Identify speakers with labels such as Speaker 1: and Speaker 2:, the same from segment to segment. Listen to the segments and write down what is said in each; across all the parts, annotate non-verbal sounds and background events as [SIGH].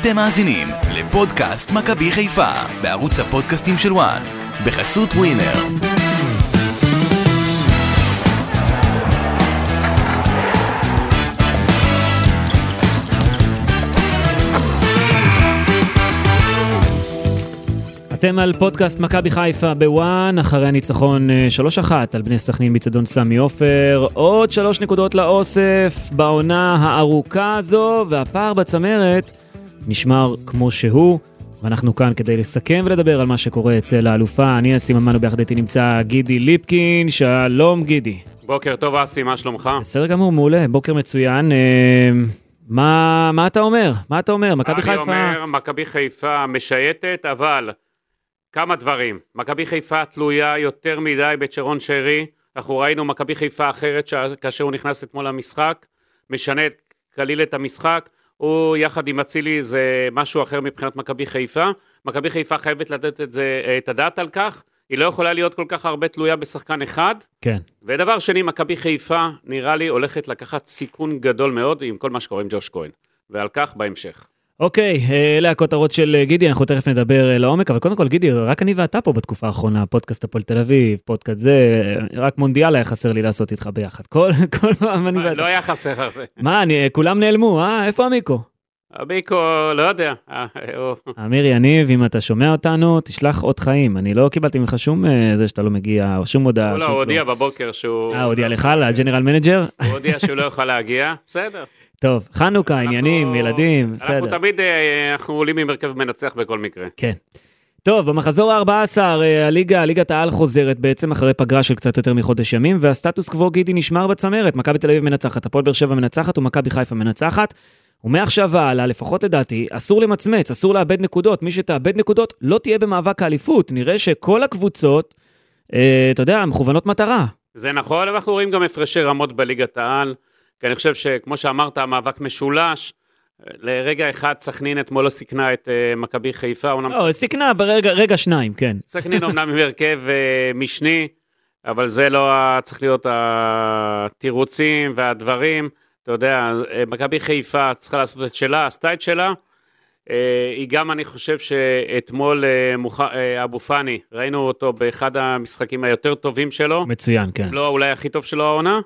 Speaker 1: אתם מאזינים לפודקאסט מכבי חיפה בערוץ הפודקאסטים של וואן בחסות ווינר.
Speaker 2: אתם על פודקאסט מכבי חיפה בוואן, אחרי הניצחון אה, 3-1 על בני סכנין מצדון סמי עופר, עוד שלוש נקודות לאוסף בעונה הארוכה הזו, והפער בצמרת נשמר כמו שהוא, ואנחנו כאן כדי לסכם ולדבר על מה שקורה אצל האלופה. אני אסי ממן וביחד איתי נמצא גידי ליפקין, שלום גידי.
Speaker 3: בוקר טוב אסי, מה שלומך?
Speaker 2: בסדר גמור, מעולה, בוקר מצוין. אה, מה, מה אתה אומר? מה אתה אומר? מכבי חיפה...
Speaker 3: אני אומר, מכבי חיפה משייטת, אבל כמה דברים. מכבי חיפה תלויה יותר מדי בצ'רון שרי. אנחנו ראינו מכבי חיפה אחרת ש... כאשר הוא נכנס אתמול למשחק, משנה כליל את המשחק. הוא יחד עם אצילי זה משהו אחר מבחינת מכבי חיפה. מכבי חיפה חייבת לתת את, זה, את הדעת על כך. היא לא יכולה להיות כל כך הרבה תלויה בשחקן אחד.
Speaker 2: כן.
Speaker 3: ודבר שני, מכבי חיפה נראה לי הולכת לקחת סיכון גדול מאוד עם כל מה שקורה עם ג'וש כהן. ועל כך בהמשך.
Speaker 2: אוקיי, אלה הכותרות של אה, גידי, אנחנו תכף נדבר אה, לעומק, אבל קודם כל גידי, רק אני ואתה פה בתקופה האחרונה, פודקאסט הפועל תל אביב, פודקאסט זה, אה, רק מונדיאל היה חסר לי לעשות איתך ביחד. כל, [LAUGHS] כל פעם אני ואתה.
Speaker 3: לא היה חסר הרבה.
Speaker 2: מה, אני, כולם נעלמו, אה? איפה עמיקו?
Speaker 3: עמיקו, לא יודע. אה, הוא-
Speaker 2: אמיר יניב, אם אתה שומע אותנו, תשלח אות חיים. אני לא קיבלתי ממך שום אה, זה שאתה לא מגיע, או שום הודעה.
Speaker 3: הוא לא, הוא הודיע
Speaker 2: כלום.
Speaker 3: בבוקר שהוא...
Speaker 2: אה, הודיע לך, ל general manager?
Speaker 3: הוא הודיע שהוא לא יכול להגיע, בסדר.
Speaker 2: טוב, חנוכה, עניינים,
Speaker 3: אנחנו-
Speaker 2: ילדים,
Speaker 3: אנחנו
Speaker 2: בסדר.
Speaker 3: תמיד, אה, אנחנו עולים עם הרכב מנצח בכל מקרה.
Speaker 2: כן. טוב, במחזור ה-14, הליגה, ליגת העל חוזרת בעצם אחרי פגרה של קצת יותר מחודש ימים, והסטטוס קוו גידי נשמר בצמרת. מכבי תל אביב מנצחת, הפועל באר שבע מנצחת ומכבי חיפה מנצחת. ומעכשיו והלאה, לפחות לדעתי, אסור למצמץ, אסור לאבד נקודות. מי שתאבד נקודות לא תהיה במאבק האליפות. נראה שכל הקבוצות, אה, אתה יודע, מכוונות מטרה.
Speaker 3: זה נכון, אנחנו רואים גם הפרשי רמות בליגת העל, כי אני חושב שכמו שאמרת, המאבק משולש. לרגע אחד סכנין אתמול לא סיכנה את אה, מכבי חיפה, אומנם
Speaker 2: לא, סיכנה ברגע רגע שניים, כן.
Speaker 3: סכנין אומנם עם הרכב אה, משני, אבל זה לא צריך להיות התירוצים והדברים. אתה יודע, אה, מכבי חיפה צריכה לעשות את שלה, עשתה את שלה. אה, היא גם, אני חושב שאתמול אה, מוח- אה, אבו פאני, ראינו אותו באחד המשחקים היותר טובים שלו,
Speaker 2: מצוין, כן.
Speaker 3: לא אולי הכי טוב שלו העונה,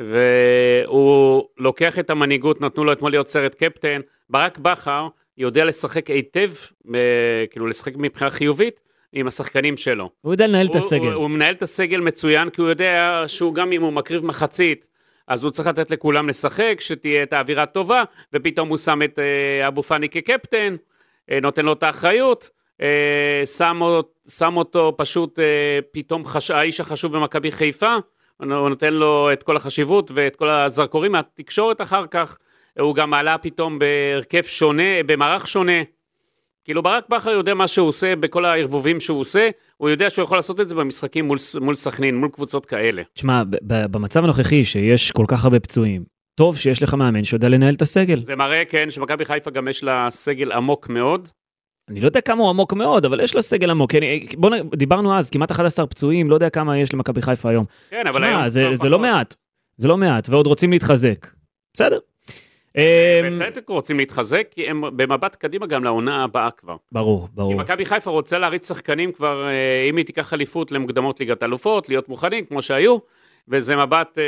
Speaker 3: והוא לוקח את המנהיגות, נתנו לו אתמול להיות סרט קפטן. ברק בכר יודע לשחק היטב, אה, כאילו לשחק מבחינה חיובית, עם השחקנים שלו.
Speaker 2: הוא יודע לנהל את הסגל.
Speaker 3: הוא, הוא מנהל את הסגל מצוין, כי הוא יודע שהוא גם אם הוא מקריב מחצית, אז הוא צריך לתת לכולם לשחק, שתהיה את האווירה הטובה, ופתאום הוא שם את אה, אבו פאני כקפטן, אה, נותן לו את האחריות, אה, שם, שם אותו פשוט אה, פתאום חש... האיש החשוב במכבי חיפה, הוא נותן לו את כל החשיבות ואת כל הזרקורים מהתקשורת אחר כך, הוא גם עלה פתאום בהרכב שונה, במערך שונה. כאילו ברק בכר יודע מה שהוא עושה בכל הערבובים שהוא עושה, הוא יודע שהוא יכול לעשות את זה במשחקים מול, מול סכנין, מול קבוצות כאלה.
Speaker 2: תשמע, במצב הנוכחי שיש כל כך הרבה פצועים, טוב שיש לך מאמן שיודע לנהל את הסגל.
Speaker 3: זה מראה, כן, שמכבי חיפה גם יש לה סגל עמוק מאוד.
Speaker 2: אני לא יודע כמה הוא עמוק מאוד, אבל יש לו סגל עמוק. אני, בוא נ... דיברנו אז, כמעט 11 פצועים, לא יודע כמה יש למכבי חיפה היום.
Speaker 3: כן, אבל היום...
Speaker 2: תשמע, זה,
Speaker 3: כבר
Speaker 2: זה לא. מעט. זה לא מעט, ועוד רוצים להתחזק. בסדר. אמ,
Speaker 3: בצדק רוצים להתחזק, כי הם במבט קדימה גם לעונה הבאה כבר.
Speaker 2: ברור,
Speaker 3: כי
Speaker 2: ברור.
Speaker 3: מכבי חיפה רוצה להריץ שחקנים כבר, אה, אם היא תיקח אליפות למוקדמות ליגת אלופות, להיות מוכנים כמו שהיו, וזה מבט אה,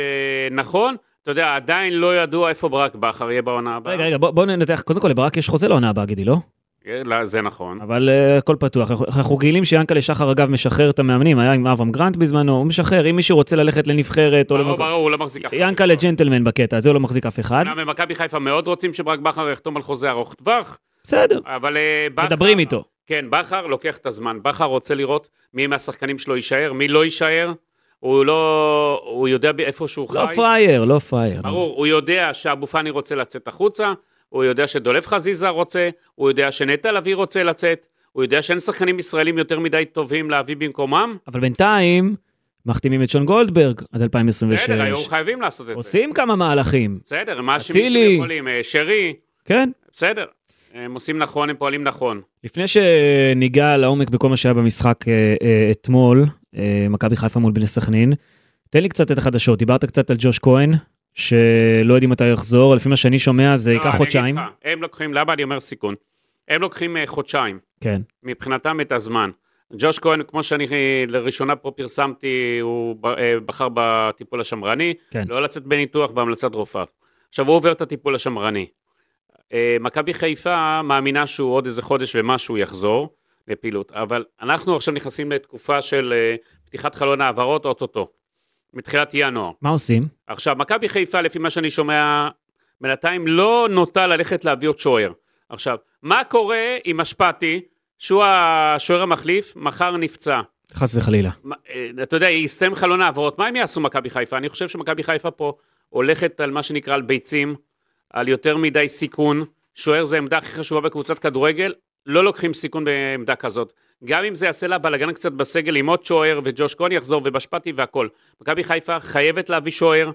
Speaker 3: נכון. אתה יודע, עדיין לא ידוע איפה ברק בכר יהיה בעונה הבאה.
Speaker 2: רגע, רגע, בוא, בוא ננתח, קודם כל לברק יש חוזה לעונה הבאה, גידי, לא?
Speaker 3: אה, לא, זה נכון.
Speaker 2: אבל uh, הכל פתוח. אנחנו, רגילים שיאנקל'ה שחר אגב משחרר את המאמנים, היה עם אברהם גרנט בזמנו, הוא משחרר, אם מישהו רוצה ללכת לנבחרת או למקום...
Speaker 3: ברור, הוא לא מחזיק אף אחד.
Speaker 2: יאנקל'ה ג'נטלמן בקטע הזה, הוא לא מחזיק אף אחד.
Speaker 3: אומנם במכבי חיפה מאוד רוצים שברק בכר יחתום על חוזה ארוך טווח,
Speaker 2: בסדר,
Speaker 3: אבל אה, בכר...
Speaker 2: מדברים איתו.
Speaker 3: כן, בכר לוקח את הזמן. בכר רוצה לראות מי מהשחקנים שלו יישאר, מי לא יישאר. הוא לא... הוא יודע איפה שהוא
Speaker 2: לא
Speaker 3: חי.
Speaker 2: פראייר, לא פראייר.
Speaker 3: ברור, הוא יודע שאבו פאני רוצה לצאת החוצה, הוא יודע שדולב חזיזה רוצה, הוא יודע שנטע לביא רוצה לצאת, הוא יודע שאין שחקנים ישראלים יותר מדי טובים להביא במקומם.
Speaker 2: אבל בינתיים, מחתימים את שון גולדברג עד 2026.
Speaker 3: בסדר, היו חייבים לעשות את זה.
Speaker 2: עושים כמה מהלכים,
Speaker 3: בסדר, מה שמי
Speaker 2: אצילי.
Speaker 3: שיכולים, אה, שרי,
Speaker 2: כן.
Speaker 3: בסדר. הם עושים נכון, הם פועלים נכון.
Speaker 2: לפני שניגע לעומק בכל מה שהיה במשחק אה, אה, אתמול, מכבי חיפה מול בני סכנין, תן לי קצת את החדשות. דיברת קצת על ג'וש כהן, שלא יודעים מתי הוא יחזור, לפי מה שאני שומע זה
Speaker 3: לא,
Speaker 2: ייקח חודשיים.
Speaker 3: לך, הם לוקחים, למה אני אומר סיכון? הם לוקחים אה, חודשיים,
Speaker 2: כן,
Speaker 3: מבחינתם את הזמן. ג'וש כהן, כמו שאני אה, לראשונה פה פרסמתי, הוא אה, בחר בטיפול השמרני,
Speaker 2: כן.
Speaker 3: לא לצאת בניתוח בהמלצת רופאה. עכשיו, הוא עובר את הטיפול השמרני. מכבי חיפה מאמינה שהוא עוד איזה חודש ומשהו יחזור לפעילות, אבל אנחנו עכשיו נכנסים לתקופה של פתיחת חלון העברות אוטוטו, מתחילת ינואר.
Speaker 2: מה עושים?
Speaker 3: עכשיו, מכבי חיפה, לפי מה שאני שומע, בינתיים לא נוטה ללכת להביא עוד שוער. עכשיו, מה קורה עם אשפטי, שהוא השוער המחליף, מחר נפצע?
Speaker 2: חס וחלילה.
Speaker 3: מה, אה, אתה יודע, יסתיים חלון העברות, מה הם יעשו מכבי חיפה? אני חושב שמכבי חיפה פה הולכת על מה שנקרא על ביצים, על יותר מדי סיכון. שוער זה העמדה הכי חשובה בקבוצת כדורגל, לא לוקחים סיכון בעמדה כזאת. גם אם זה יעשה לה בלאגן קצת בסגל עם עוד שוער וג'וש כהן יחזור ובשפטי והכל. מכבי חיפה חייבת להביא שוער,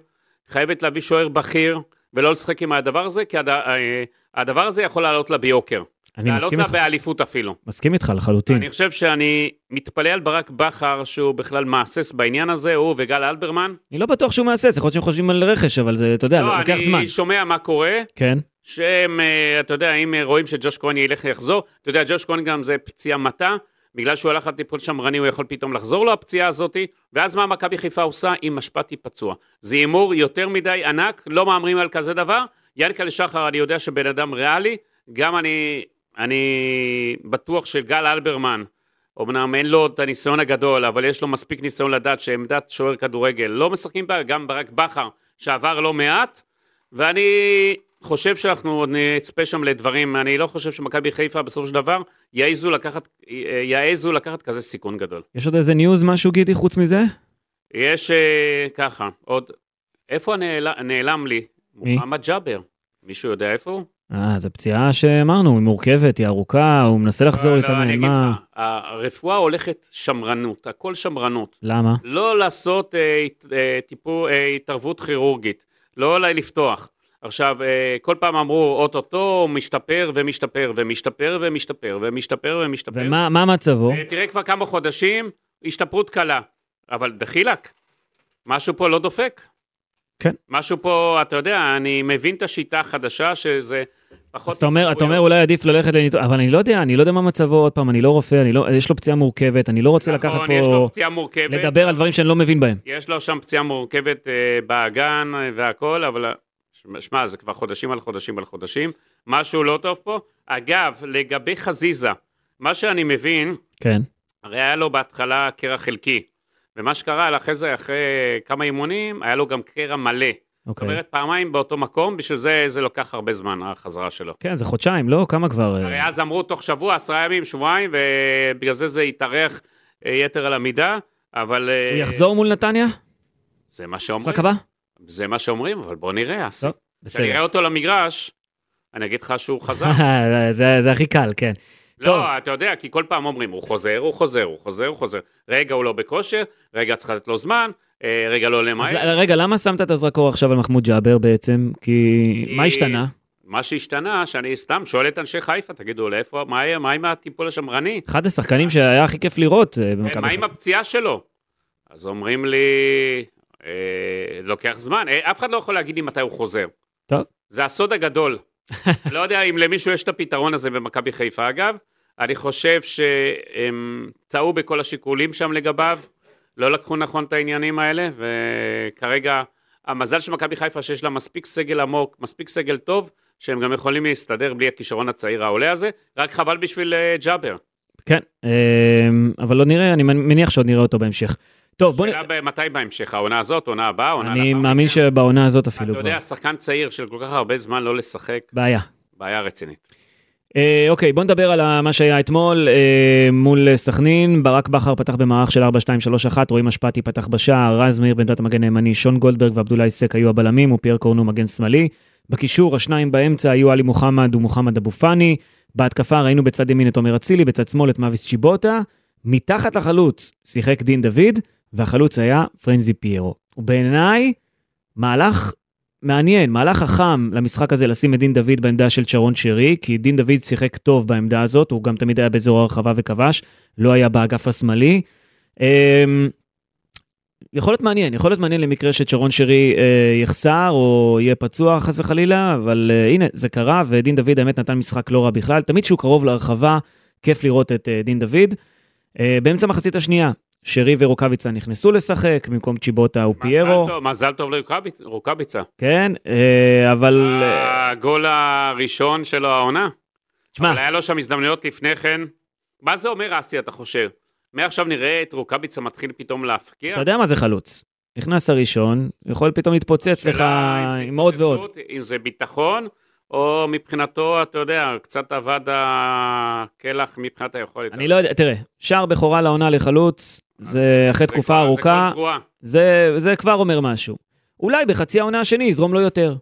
Speaker 3: חייבת להביא שוער בכיר, ולא לשחק עם הדבר הזה, כי הד... אה, הדבר הזה יכול לעלות לה ביוקר.
Speaker 2: אני
Speaker 3: לעלות
Speaker 2: מסכים
Speaker 3: לה
Speaker 2: איתך,
Speaker 3: באליפות אפילו.
Speaker 2: מסכים איתך לחלוטין.
Speaker 3: אני חושב שאני מתפלא על ברק בכר, שהוא בכלל מהסס בעניין הזה, הוא וגל אלברמן.
Speaker 2: אני לא בטוח שהוא מהסס, יכול להיות שהם חושבים על רכש, אבל זה, אתה יודע,
Speaker 3: לא,
Speaker 2: לוקח זמן.
Speaker 3: אני שומע מה קורה,
Speaker 2: כן,
Speaker 3: שהם, אה, אתה יודע, אם אה, רואים שג'וש כהן ילך ויחזור, אתה יודע, ג'וש כהן גם זה פציעה מטה, בגלל שהוא הלך לטיפול שמרני, הוא יכול פתאום לחזור לו הפציעה הזאתי, ואז מה מכבי חיפה עושה אם משפטי פצוע? זה הימור יותר מדי ענק, לא מהמרים על כזה דבר. ינקלה שחר, אני יודע שבן אדם ריאלי, גם אני, אני בטוח שגל אלברמן, אמנם אין לו את הניסיון הגדול, אבל יש לו מספיק ניסיון לדעת שעמדת שוער כדורגל לא משחקים בה, גם ברק בכר, שעבר לא מעט, ואני חושב שאנחנו עוד נצפה שם לדברים, אני לא חושב שמכבי חיפה בסופו של דבר יעזו לקחת, יעזו לקחת כזה סיכון גדול.
Speaker 2: יש עוד איזה news, משהו גידי, חוץ מזה?
Speaker 3: יש אה, ככה, עוד, איפה הנעלם, נעלם לי?
Speaker 2: מי?
Speaker 3: מוחמד ג'אבר. מישהו יודע איפה הוא?
Speaker 2: אה, זו פציעה שאמרנו, היא מורכבת, היא ארוכה, הוא מנסה לחזור
Speaker 3: לא,
Speaker 2: איתה
Speaker 3: אני אגיד
Speaker 2: נעלמה.
Speaker 3: לך, הרפואה הולכת שמרנות, הכל שמרנות.
Speaker 2: למה?
Speaker 3: לא לעשות אה, אה, טיפול, אה, התערבות כירורגית, לא אולי לפתוח. עכשיו, אה, כל פעם אמרו, אוטוטו משתפר ומשתפר ומשתפר ומשתפר ומשתפר ומשתפר.
Speaker 2: ומה מה מצבו?
Speaker 3: אה, תראה כבר כמה חודשים, השתפרות קלה. אבל דחילק, משהו פה לא דופק.
Speaker 2: כן.
Speaker 3: משהו פה, אתה יודע, אני מבין את השיטה החדשה, שזה פחות...
Speaker 2: אז אתה אומר, אתה אומר. אולי עדיף ללכת לניתוח, אבל אני לא יודע, אני לא יודע מה מצבו, עוד פעם, אני לא רופא, אני לא, יש לו פציעה מורכבת, אני לא רוצה לקחת
Speaker 3: נכון, יש לו
Speaker 2: פה,
Speaker 3: פציעה מורכבת.
Speaker 2: לדבר על דברים שאני לא מבין בהם.
Speaker 3: יש לו שם פציעה מורכבת אה, באגן אה, והכל, אבל שמע, זה כבר חודשים על חודשים על חודשים. משהו לא טוב פה. אגב, לגבי חזיזה, מה שאני מבין,
Speaker 2: כן,
Speaker 3: הרי היה לו בהתחלה קרע חלקי. ומה שקרה, אחרי זה, אחרי כמה אימונים, היה לו גם קרע מלא. זאת
Speaker 2: אוקיי.
Speaker 3: אומרת, פעמיים באותו מקום, בשביל זה זה לוקח הרבה זמן, החזרה שלו.
Speaker 2: כן, זה חודשיים, לא? כמה כבר? אה,
Speaker 3: הרי אז אמרו תוך שבוע, עשרה ימים, שבועיים, ובגלל זה זה התארך אה, יתר על המידה, אבל... אה,
Speaker 2: הוא יחזור מול נתניה?
Speaker 3: זה מה שאומרים.
Speaker 2: משחק הבא?
Speaker 3: זה מה שאומרים, אבל בוא נראה, אסי.
Speaker 2: טוב,
Speaker 3: כשאני אראה. אותו למגרש, אני אגיד לך שהוא חזר. [LAUGHS]
Speaker 2: זה זה הכי קל, כן. טוב.
Speaker 3: לא, אתה יודע, כי כל פעם אומרים, הוא חוזר, הוא חוזר, הוא חוזר, הוא חוזר. רגע הוא לא בכושר, רגע צריך לתת לו זמן, אה, רגע לא
Speaker 2: אז
Speaker 3: למהר.
Speaker 2: רגע, למה שמת את הזרקור עכשיו על מחמוד ג'אבר בעצם? כי מה השתנה?
Speaker 3: מה שהשתנה, שאני סתם שואל את אנשי חיפה, תגידו, לאיפה, מה יהיה- מה עם הטיפול השמרני?
Speaker 2: אחד השחקנים שהיה הכי כיף לראות אה, במכבי
Speaker 3: מה עם
Speaker 2: חיפה.
Speaker 3: הפציעה שלו? אז אומרים לי, אה, לוקח זמן, אה, אף אחד לא יכול להגיד לי מתי הוא חוזר.
Speaker 2: טוב.
Speaker 3: זה הסוד הגדול. [LAUGHS] לא יודע אם למישהו יש את הפתרון הזה במכבי חיפה. אגב, אני חושב שהם טעו בכל השיקולים שם לגביו, לא לקחו נכון את העניינים האלה, וכרגע המזל של מכבי חיפה שיש לה מספיק סגל עמוק, מספיק סגל טוב, שהם גם יכולים להסתדר בלי הכישרון הצעיר העולה הזה, רק חבל בשביל אה, ג'אבר.
Speaker 2: כן, אבל לא נראה, אני מניח שעוד נראה אותו בהמשך. טוב, בוא נ...
Speaker 3: שאלה מתי בהמשך, העונה הזאת, עונה הבאה, עונה
Speaker 2: אני מאמין
Speaker 3: מכן?
Speaker 2: שבעונה הזאת אפילו
Speaker 3: אתה
Speaker 2: כבר.
Speaker 3: יודע, שחקן צעיר של כל כך הרבה זמן לא לשחק,
Speaker 2: בעיה.
Speaker 3: בעיה רצינית.
Speaker 2: אה, אוקיי, בוא נדבר על מה שהיה אתמול אה, מול סכנין. ברק בכר פתח במערך של 4-2-3-1, רועי משפטי פתח בשער, רז מאיר בעמדת המגן הימני, שון גולדברג ועבדולאי סק היו הבלמים, ופייר קורנו מגן שמאלי. בקישור, השניים באמצע היו עלי מוחמד ומוחמד אבו פאני. בהתקפה ראינו בצד ימין את עומר אצילי, בצד שמאל את מאביס צ'יבוטה. מתחת לחלוץ שיחק דין דוד, והחלוץ היה פרנזי פיירו. ובעיניי, מהלך מעניין, מהלך חכם למשחק הזה לשים את דין דוד בעמדה של צ'רון שרי, כי דין דוד שיחק טוב בעמדה הזאת, הוא גם תמיד היה באזור הרחבה וכבש, לא היה באגף השמאלי. אמ, יכול להיות מעניין, יכול להיות מעניין למקרה שצ'רון שרי אה, יחסר או יהיה פצוע חס וחלילה, אבל אה, הנה, זה קרה, ודין דוד האמת נתן משחק לא רע בכלל. תמיד כשהוא קרוב להרחבה, כיף לראות את אה, דין דוד. אה, באמצע המחצית השנייה, שרי ורוקאביצה נכנסו לשחק, במקום צ'יבוטה ופיירו.
Speaker 3: מזל טוב, מזל טוב לרוקאביצה.
Speaker 2: כן, אה, אבל...
Speaker 3: הגול הראשון שלו העונה.
Speaker 2: תשמע,
Speaker 3: אבל היה לו שם הזדמנויות לפני כן. מה זה אומר, אסי, אתה חושב? מעכשיו נראה את רוקאביצה מתחיל פתאום להפקיע?
Speaker 2: אתה יודע מה זה חלוץ. נכנס הראשון, יכול פתאום להתפוצץ לך עם עוד ועוד.
Speaker 3: אם זה ביטחון, או מבחינתו, אתה יודע, קצת אבד הקלח מבחינת היכולת.
Speaker 2: אני לא יודע, תראה, שער בכורה לעונה לחלוץ, זה אחרי
Speaker 3: זה
Speaker 2: תקופה
Speaker 3: כבר- זה
Speaker 2: ארוכה,
Speaker 3: תרועה.
Speaker 2: זה, זה כבר אומר משהו. אולי בחצי העונה השני יזרום לו יותר.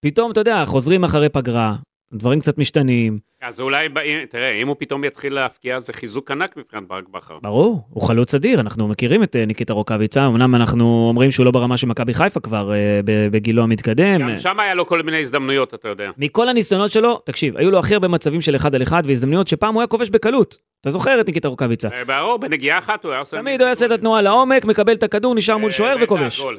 Speaker 2: פתאום, אתה יודע, חוזרים אחרי פגרה, דברים קצת משתנים.
Speaker 3: אז אולי, תראה, אם הוא פתאום יתחיל להפקיע, זה חיזוק ענק מבחינת ברק בכר.
Speaker 2: ברור, הוא חלוץ אדיר, אנחנו מכירים את אה, ניקיטה רוקאביצה, אמנם אנחנו אומרים שהוא לא ברמה של מכבי חיפה כבר אה, בגילו המתקדם.
Speaker 3: גם שם היה לו כל מיני הזדמנויות, אתה יודע.
Speaker 2: מכל הניסיונות שלו, תקשיב, היו לו הכי הרבה מצבים של אחד על אחד והזדמנויות שפעם הוא היה כובש בקלות. אתה זוכר את ניקיטה רוקאביצה.
Speaker 3: אה, ברור, בנגיעה אחת הוא היה עושה...
Speaker 2: תמיד הוא היה עושה את התנועה לעומק, מקבל את הכדור, נשאר מול שוער וכובש.
Speaker 3: והגול,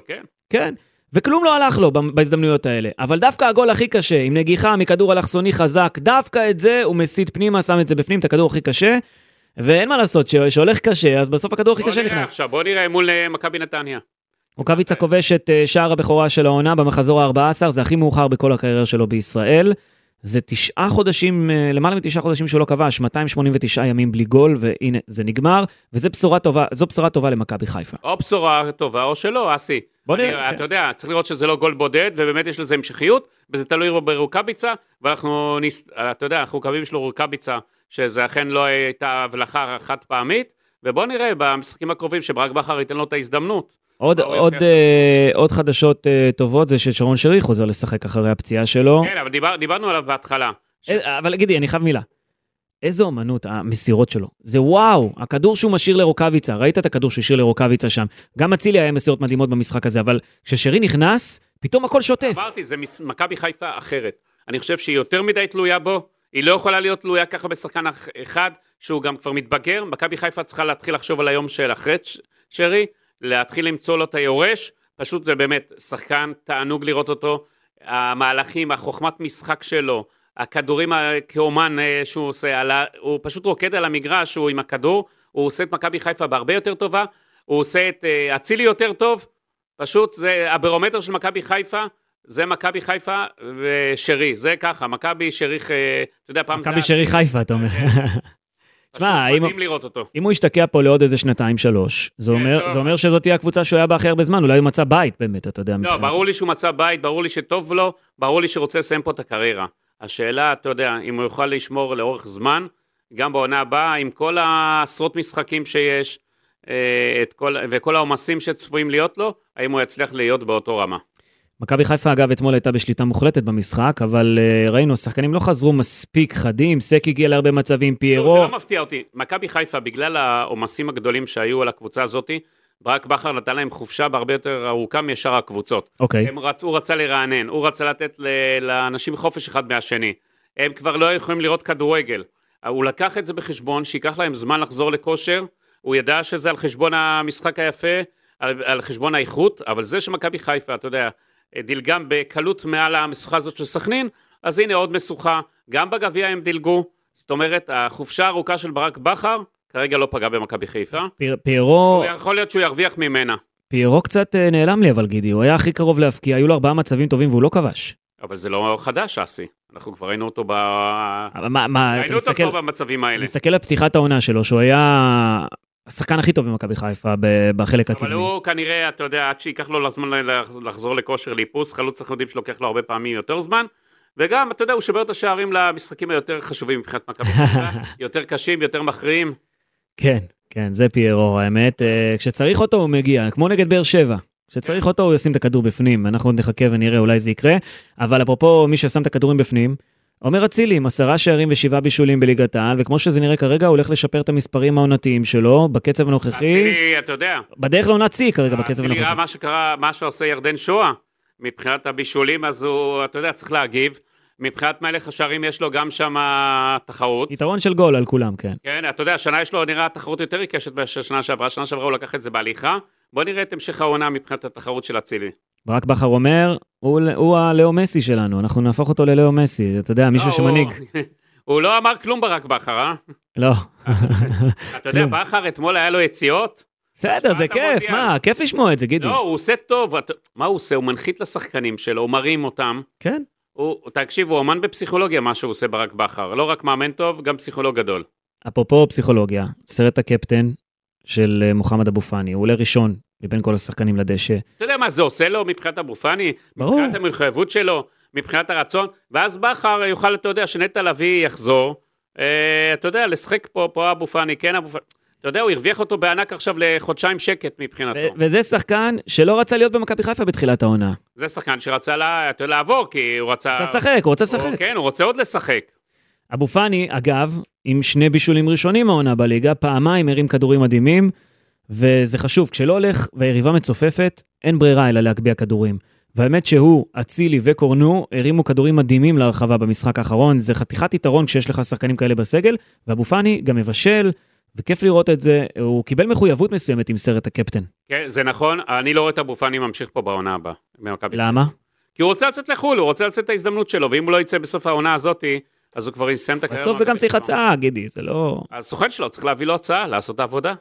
Speaker 3: כן.
Speaker 2: וכלום לא הלך לו בהזדמנויות האלה. אבל דווקא הגול הכי קשה, עם נגיחה מכדור אלכסוני חזק, דווקא את זה הוא מסיט פנימה, שם את זה בפנים, את הכדור הכי קשה. ואין מה לעשות, שהולך קשה, אז בסוף הכדור הכי קשה
Speaker 3: נראה
Speaker 2: נכנס.
Speaker 3: עכשיו, בוא נראה מול אה, מכבי נתניה.
Speaker 2: רוקאביצה כובש את אה, שער הבכורה של העונה במחזור ה-14, זה הכי מאוחר בכל הקריירה שלו בישראל. זה תשעה חודשים, אה, למעלה מתשעה חודשים שהוא לא כבש, 289 ימים בלי גול, והנה, זה נגמר, וזו בשורה טובה, זו בשורה טובה למכבי חיפה.
Speaker 3: או בשורה טובה או שלא, אסי.
Speaker 2: בוא נראה.
Speaker 3: אתה יודע, צריך לראות שזה לא גול בודד, ובאמת יש לזה המשכיות, וזה תלוי ברוקאביצה, ואנחנו, ניס- אתה יודע, אנחנו מקווים שלו רוקאביצה, שזה אכן לא הייתה הבלחה חד פעמית, ובוא נראה במשחקים הקרובים שברק בכר ייתן לו את ההזדמנות.
Speaker 2: עוד, עוד. אה, עוד חדשות אה, טובות זה ששרון שרי חוזר לשחק אחרי הפציעה שלו.
Speaker 3: כן, אבל דיבר, דיברנו עליו בהתחלה. ש-
Speaker 2: אה, אבל גידי, אני חייב מילה. איזו אומנות, המסירות שלו. זה וואו, הכדור שהוא משאיר לרוקאביצה, ראית את הכדור שהוא השאיר לרוקאביצה שם. גם אצילי היה מסירות מדהימות במשחק הזה, אבל כששרי נכנס, פתאום הכל שוטף.
Speaker 3: אמרתי, זה מס- מכבי חיפה אחרת. אני חושב שהיא יותר מדי תלויה בו, היא לא יכולה להיות תלויה ככה בשחקן אח- אחד, שהוא גם כבר מתבגר. מכבי חיפה צריכה להתחיל לחשוב על היום של אחרי שרי, להתחיל למצוא לו את היורש. פשוט זה באמת שחקן, תענוג לראות אותו. המהלכים, החוכמת משחק שלו, הכדורים כאומן אה, שהוא עושה, ה... הוא פשוט רוקד על המגרש, הוא עם הכדור, הוא עושה את מכבי חיפה בהרבה יותר טובה, הוא עושה את אה, אצילי יותר טוב, פשוט זה הברומטר של מכבי חיפה, זה מכבי חיפה ושרי, זה ככה, מכבי שרי, אה, אתה יודע, פעם זה...
Speaker 2: מכבי שרי חיפה, אתה אומר. [LAUGHS] תשמע, אם-. אם הוא ישתקע פה לעוד איזה שנתיים, שלוש, זה
Speaker 3: כן,
Speaker 2: אומר,
Speaker 3: טוב.
Speaker 2: זה אומר שזאת תהיה הקבוצה שהוא היה בה הכי הרבה זמן, אולי הוא מצא בית באמת, אתה יודע.
Speaker 3: לא,
Speaker 2: מבחינת-
Speaker 3: ברור לי שהוא מצא בית, ברור לי שטוב לו, ברור לי שרוצה לסיים פה את הקריירה. השאלה, אתה יודע, אם הוא יוכל לשמור לאורך זמן, גם בעונה הבאה, עם כל העשרות משחקים שיש, אה, כל, וכל העומסים שצפויים להיות לו, האם הוא יצליח להיות באותו רמה.
Speaker 2: מכבי חיפה, אגב, אתמול הייתה בשליטה מוחלטת במשחק, אבל אה, ראינו, השחקנים לא חזרו מספיק חדים, סק הגיע להרבה מצבים,
Speaker 3: לא,
Speaker 2: פיירו.
Speaker 3: זה לא מפתיע אותי. מכבי חיפה, בגלל העומסים הגדולים שהיו על הקבוצה הזאת, ברק בכר נתן להם חופשה בהרבה יותר ארוכה משאר הקבוצות.
Speaker 2: אוקיי,
Speaker 3: הם רצ, הוא רצה לרענן, הוא רצה לתת ל, לאנשים חופש אחד מהשני. הם כבר לא יכולים לראות כדורגל. הוא לקח את זה בחשבון, שייקח להם זמן לחזור לכושר, הוא ידע שזה על חשבון המשחק היפה, על, על חשבון האיכות, אבל זה שמכבי חיפה, אתה יודע, דילגם בקלות מעל המשוכה הזאת של סכנין, אז הנה עוד משוכה, גם בגביע הם דילגו, זאת אומרת, החופשה הארוכה של ברק בכר, כרגע לא פגע במכבי חיפה,
Speaker 2: פיר- פיירו,
Speaker 3: יכול להיות שהוא ירוויח ממנה,
Speaker 2: פיירו קצת אה, נעלם לי, אבל גידי, הוא היה הכי קרוב להפקיע, היו לו ארבעה מצבים טובים והוא לא כבש.
Speaker 3: אבל זה לא חדש, אסי, אנחנו כבר ראינו אותו ב...
Speaker 2: מה, מה, אתה
Speaker 3: ראינו אותו
Speaker 2: מסתכל,
Speaker 3: כבר במצבים האלה.
Speaker 2: מסתכל על פתיחת העונה שלו, שהוא היה השחקן הכי טוב במכבי חיפה בחלק
Speaker 3: אבל
Speaker 2: הקדמי.
Speaker 3: הוא כנראה, אתה יודע, עד שייקח לו זמן לחזור לכושר לאיפוס, חלוץ אנחנו יודעים שלוקח לו הרבה פעמים יותר זמן, וגם, אתה יודע, הוא שובר את השערים למשחקים היותר חשובים מבחינת מכבי חיפה, [LAUGHS] יותר קשים, יותר מכריעים.
Speaker 2: כן, כן, זה פיירו, האמת. אה, כשצריך אותו הוא מגיע, כמו נגד באר שבע. כשצריך אותו הוא ישים את הכדור בפנים, אנחנו עוד נחכה ונראה, אולי זה יקרה. אבל אפרופו מי ששם את הכדורים בפנים, עומר אצילי עם עשרה שערים ושבעה בישולים בליגת העל, וכמו שזה נראה כרגע, הוא הולך לשפר את המספרים העונתיים שלו בקצב הנוכחי.
Speaker 3: אצילי, אתה יודע,
Speaker 2: בדרך לעונת שיא כרגע בקצב
Speaker 3: אצילי ראה
Speaker 2: הנוכחי.
Speaker 3: מה שקרה, מה שעושה ירדן שואה, מבחינת הבישולים, אז הוא, אתה יודע, צריך להגיב. מבחינת מלך השערים יש לו גם שם תחרות.
Speaker 2: יתרון של גול על כולם, כן.
Speaker 3: כן, אתה יודע, השנה יש לו נראה תחרות יותר עיקשת מאשר שנה שעברה, שנה שעברה הוא לקח את זה בהליכה, בוא נראה את המשך העונה מבחינת התחרות של אצילי.
Speaker 2: ברק בכר אומר, הוא, הוא הלאו מסי שלנו, אנחנו נהפוך אותו ללאו מסי, אתה יודע, מישהו
Speaker 3: לא,
Speaker 2: שמנהיג.
Speaker 3: הוא- [LAUGHS] הוא לא אמר כלום ברק בכר, אה?
Speaker 2: לא. [LAUGHS]
Speaker 3: אתה יודע. בכר אתמול היה לו יציאות?
Speaker 2: בסדר, זה כיף. מה, כיף לשמוע את זה, גידי.
Speaker 3: לא, הוא עושה טוב. מה הוא עושה? הוא מנחית לשחקנים שלו, הוא מרים אותם.
Speaker 2: כן,
Speaker 3: הוא, תקשיב, הוא אומן בפסיכולוגיה, מה שהוא עושה ברק בכר. לא רק מאמן טוב, גם פסיכולוג גדול.
Speaker 2: אפרופו פסיכולוגיה, סרט הקפטן של אה, מוחמד אבו פאני, הוא עולה ראשון מבין כל השחקנים לדשא.
Speaker 3: אתה יודע מה זה עושה לו מבחינת אבו פאני?
Speaker 2: ברור.
Speaker 3: מבחינת המחויבות שלו, מבחינת הרצון, ואז בכר יוכל, אתה יודע, שנטע לביא יחזור, אה, אתה יודע, לשחק פה, פה אבו פאני, כן אבו פאני. אתה יודע, הוא הרוויח אותו בענק עכשיו לחודשיים שקט מבחינתו.
Speaker 2: ו- וזה שחקן שלא רצה להיות במכבי חיפה בתחילת העונה.
Speaker 3: זה שחקן שרצה לה, אתה יודע, לעבור, כי הוא רצה...
Speaker 2: רוצה לשחק, הוא רוצה לשחק.
Speaker 3: כן, הוא רוצה עוד לשחק.
Speaker 2: אבו פאני, אגב, עם שני בישולים ראשונים העונה בליגה, פעמיים הרים כדורים מדהימים, וזה חשוב, כשלא הולך והיריבה מצופפת, אין ברירה אלא להגביה כדורים. והאמת שהוא, אצילי וקורנו הרימו כדורים מדהימים להרחבה במשחק האחרון, זה חתיכת יתרון כשיש לך שחקנים כאלה בסגל, ואבו פאני גם מבשל, וכיף לראות את זה, הוא קיבל מחויבות מסוימת עם סרט הקפטן.
Speaker 3: כן, זה נכון, אני לא רואה את אבו פאני ממשיך פה בעונה הבאה,
Speaker 2: למה?
Speaker 3: כי הוא רוצה לצאת לחו"ל, הוא רוצה לצאת את ההזדמנות שלו, ואם הוא לא יצא בסוף העונה הזאתי, אז הוא כבר יסיים את הקריירה.
Speaker 2: בסוף זה גם צריך. הצעה, גידי, זה לא...
Speaker 3: הסוכן שלו צריך להביא לו הצעה, לעשות את העבודה.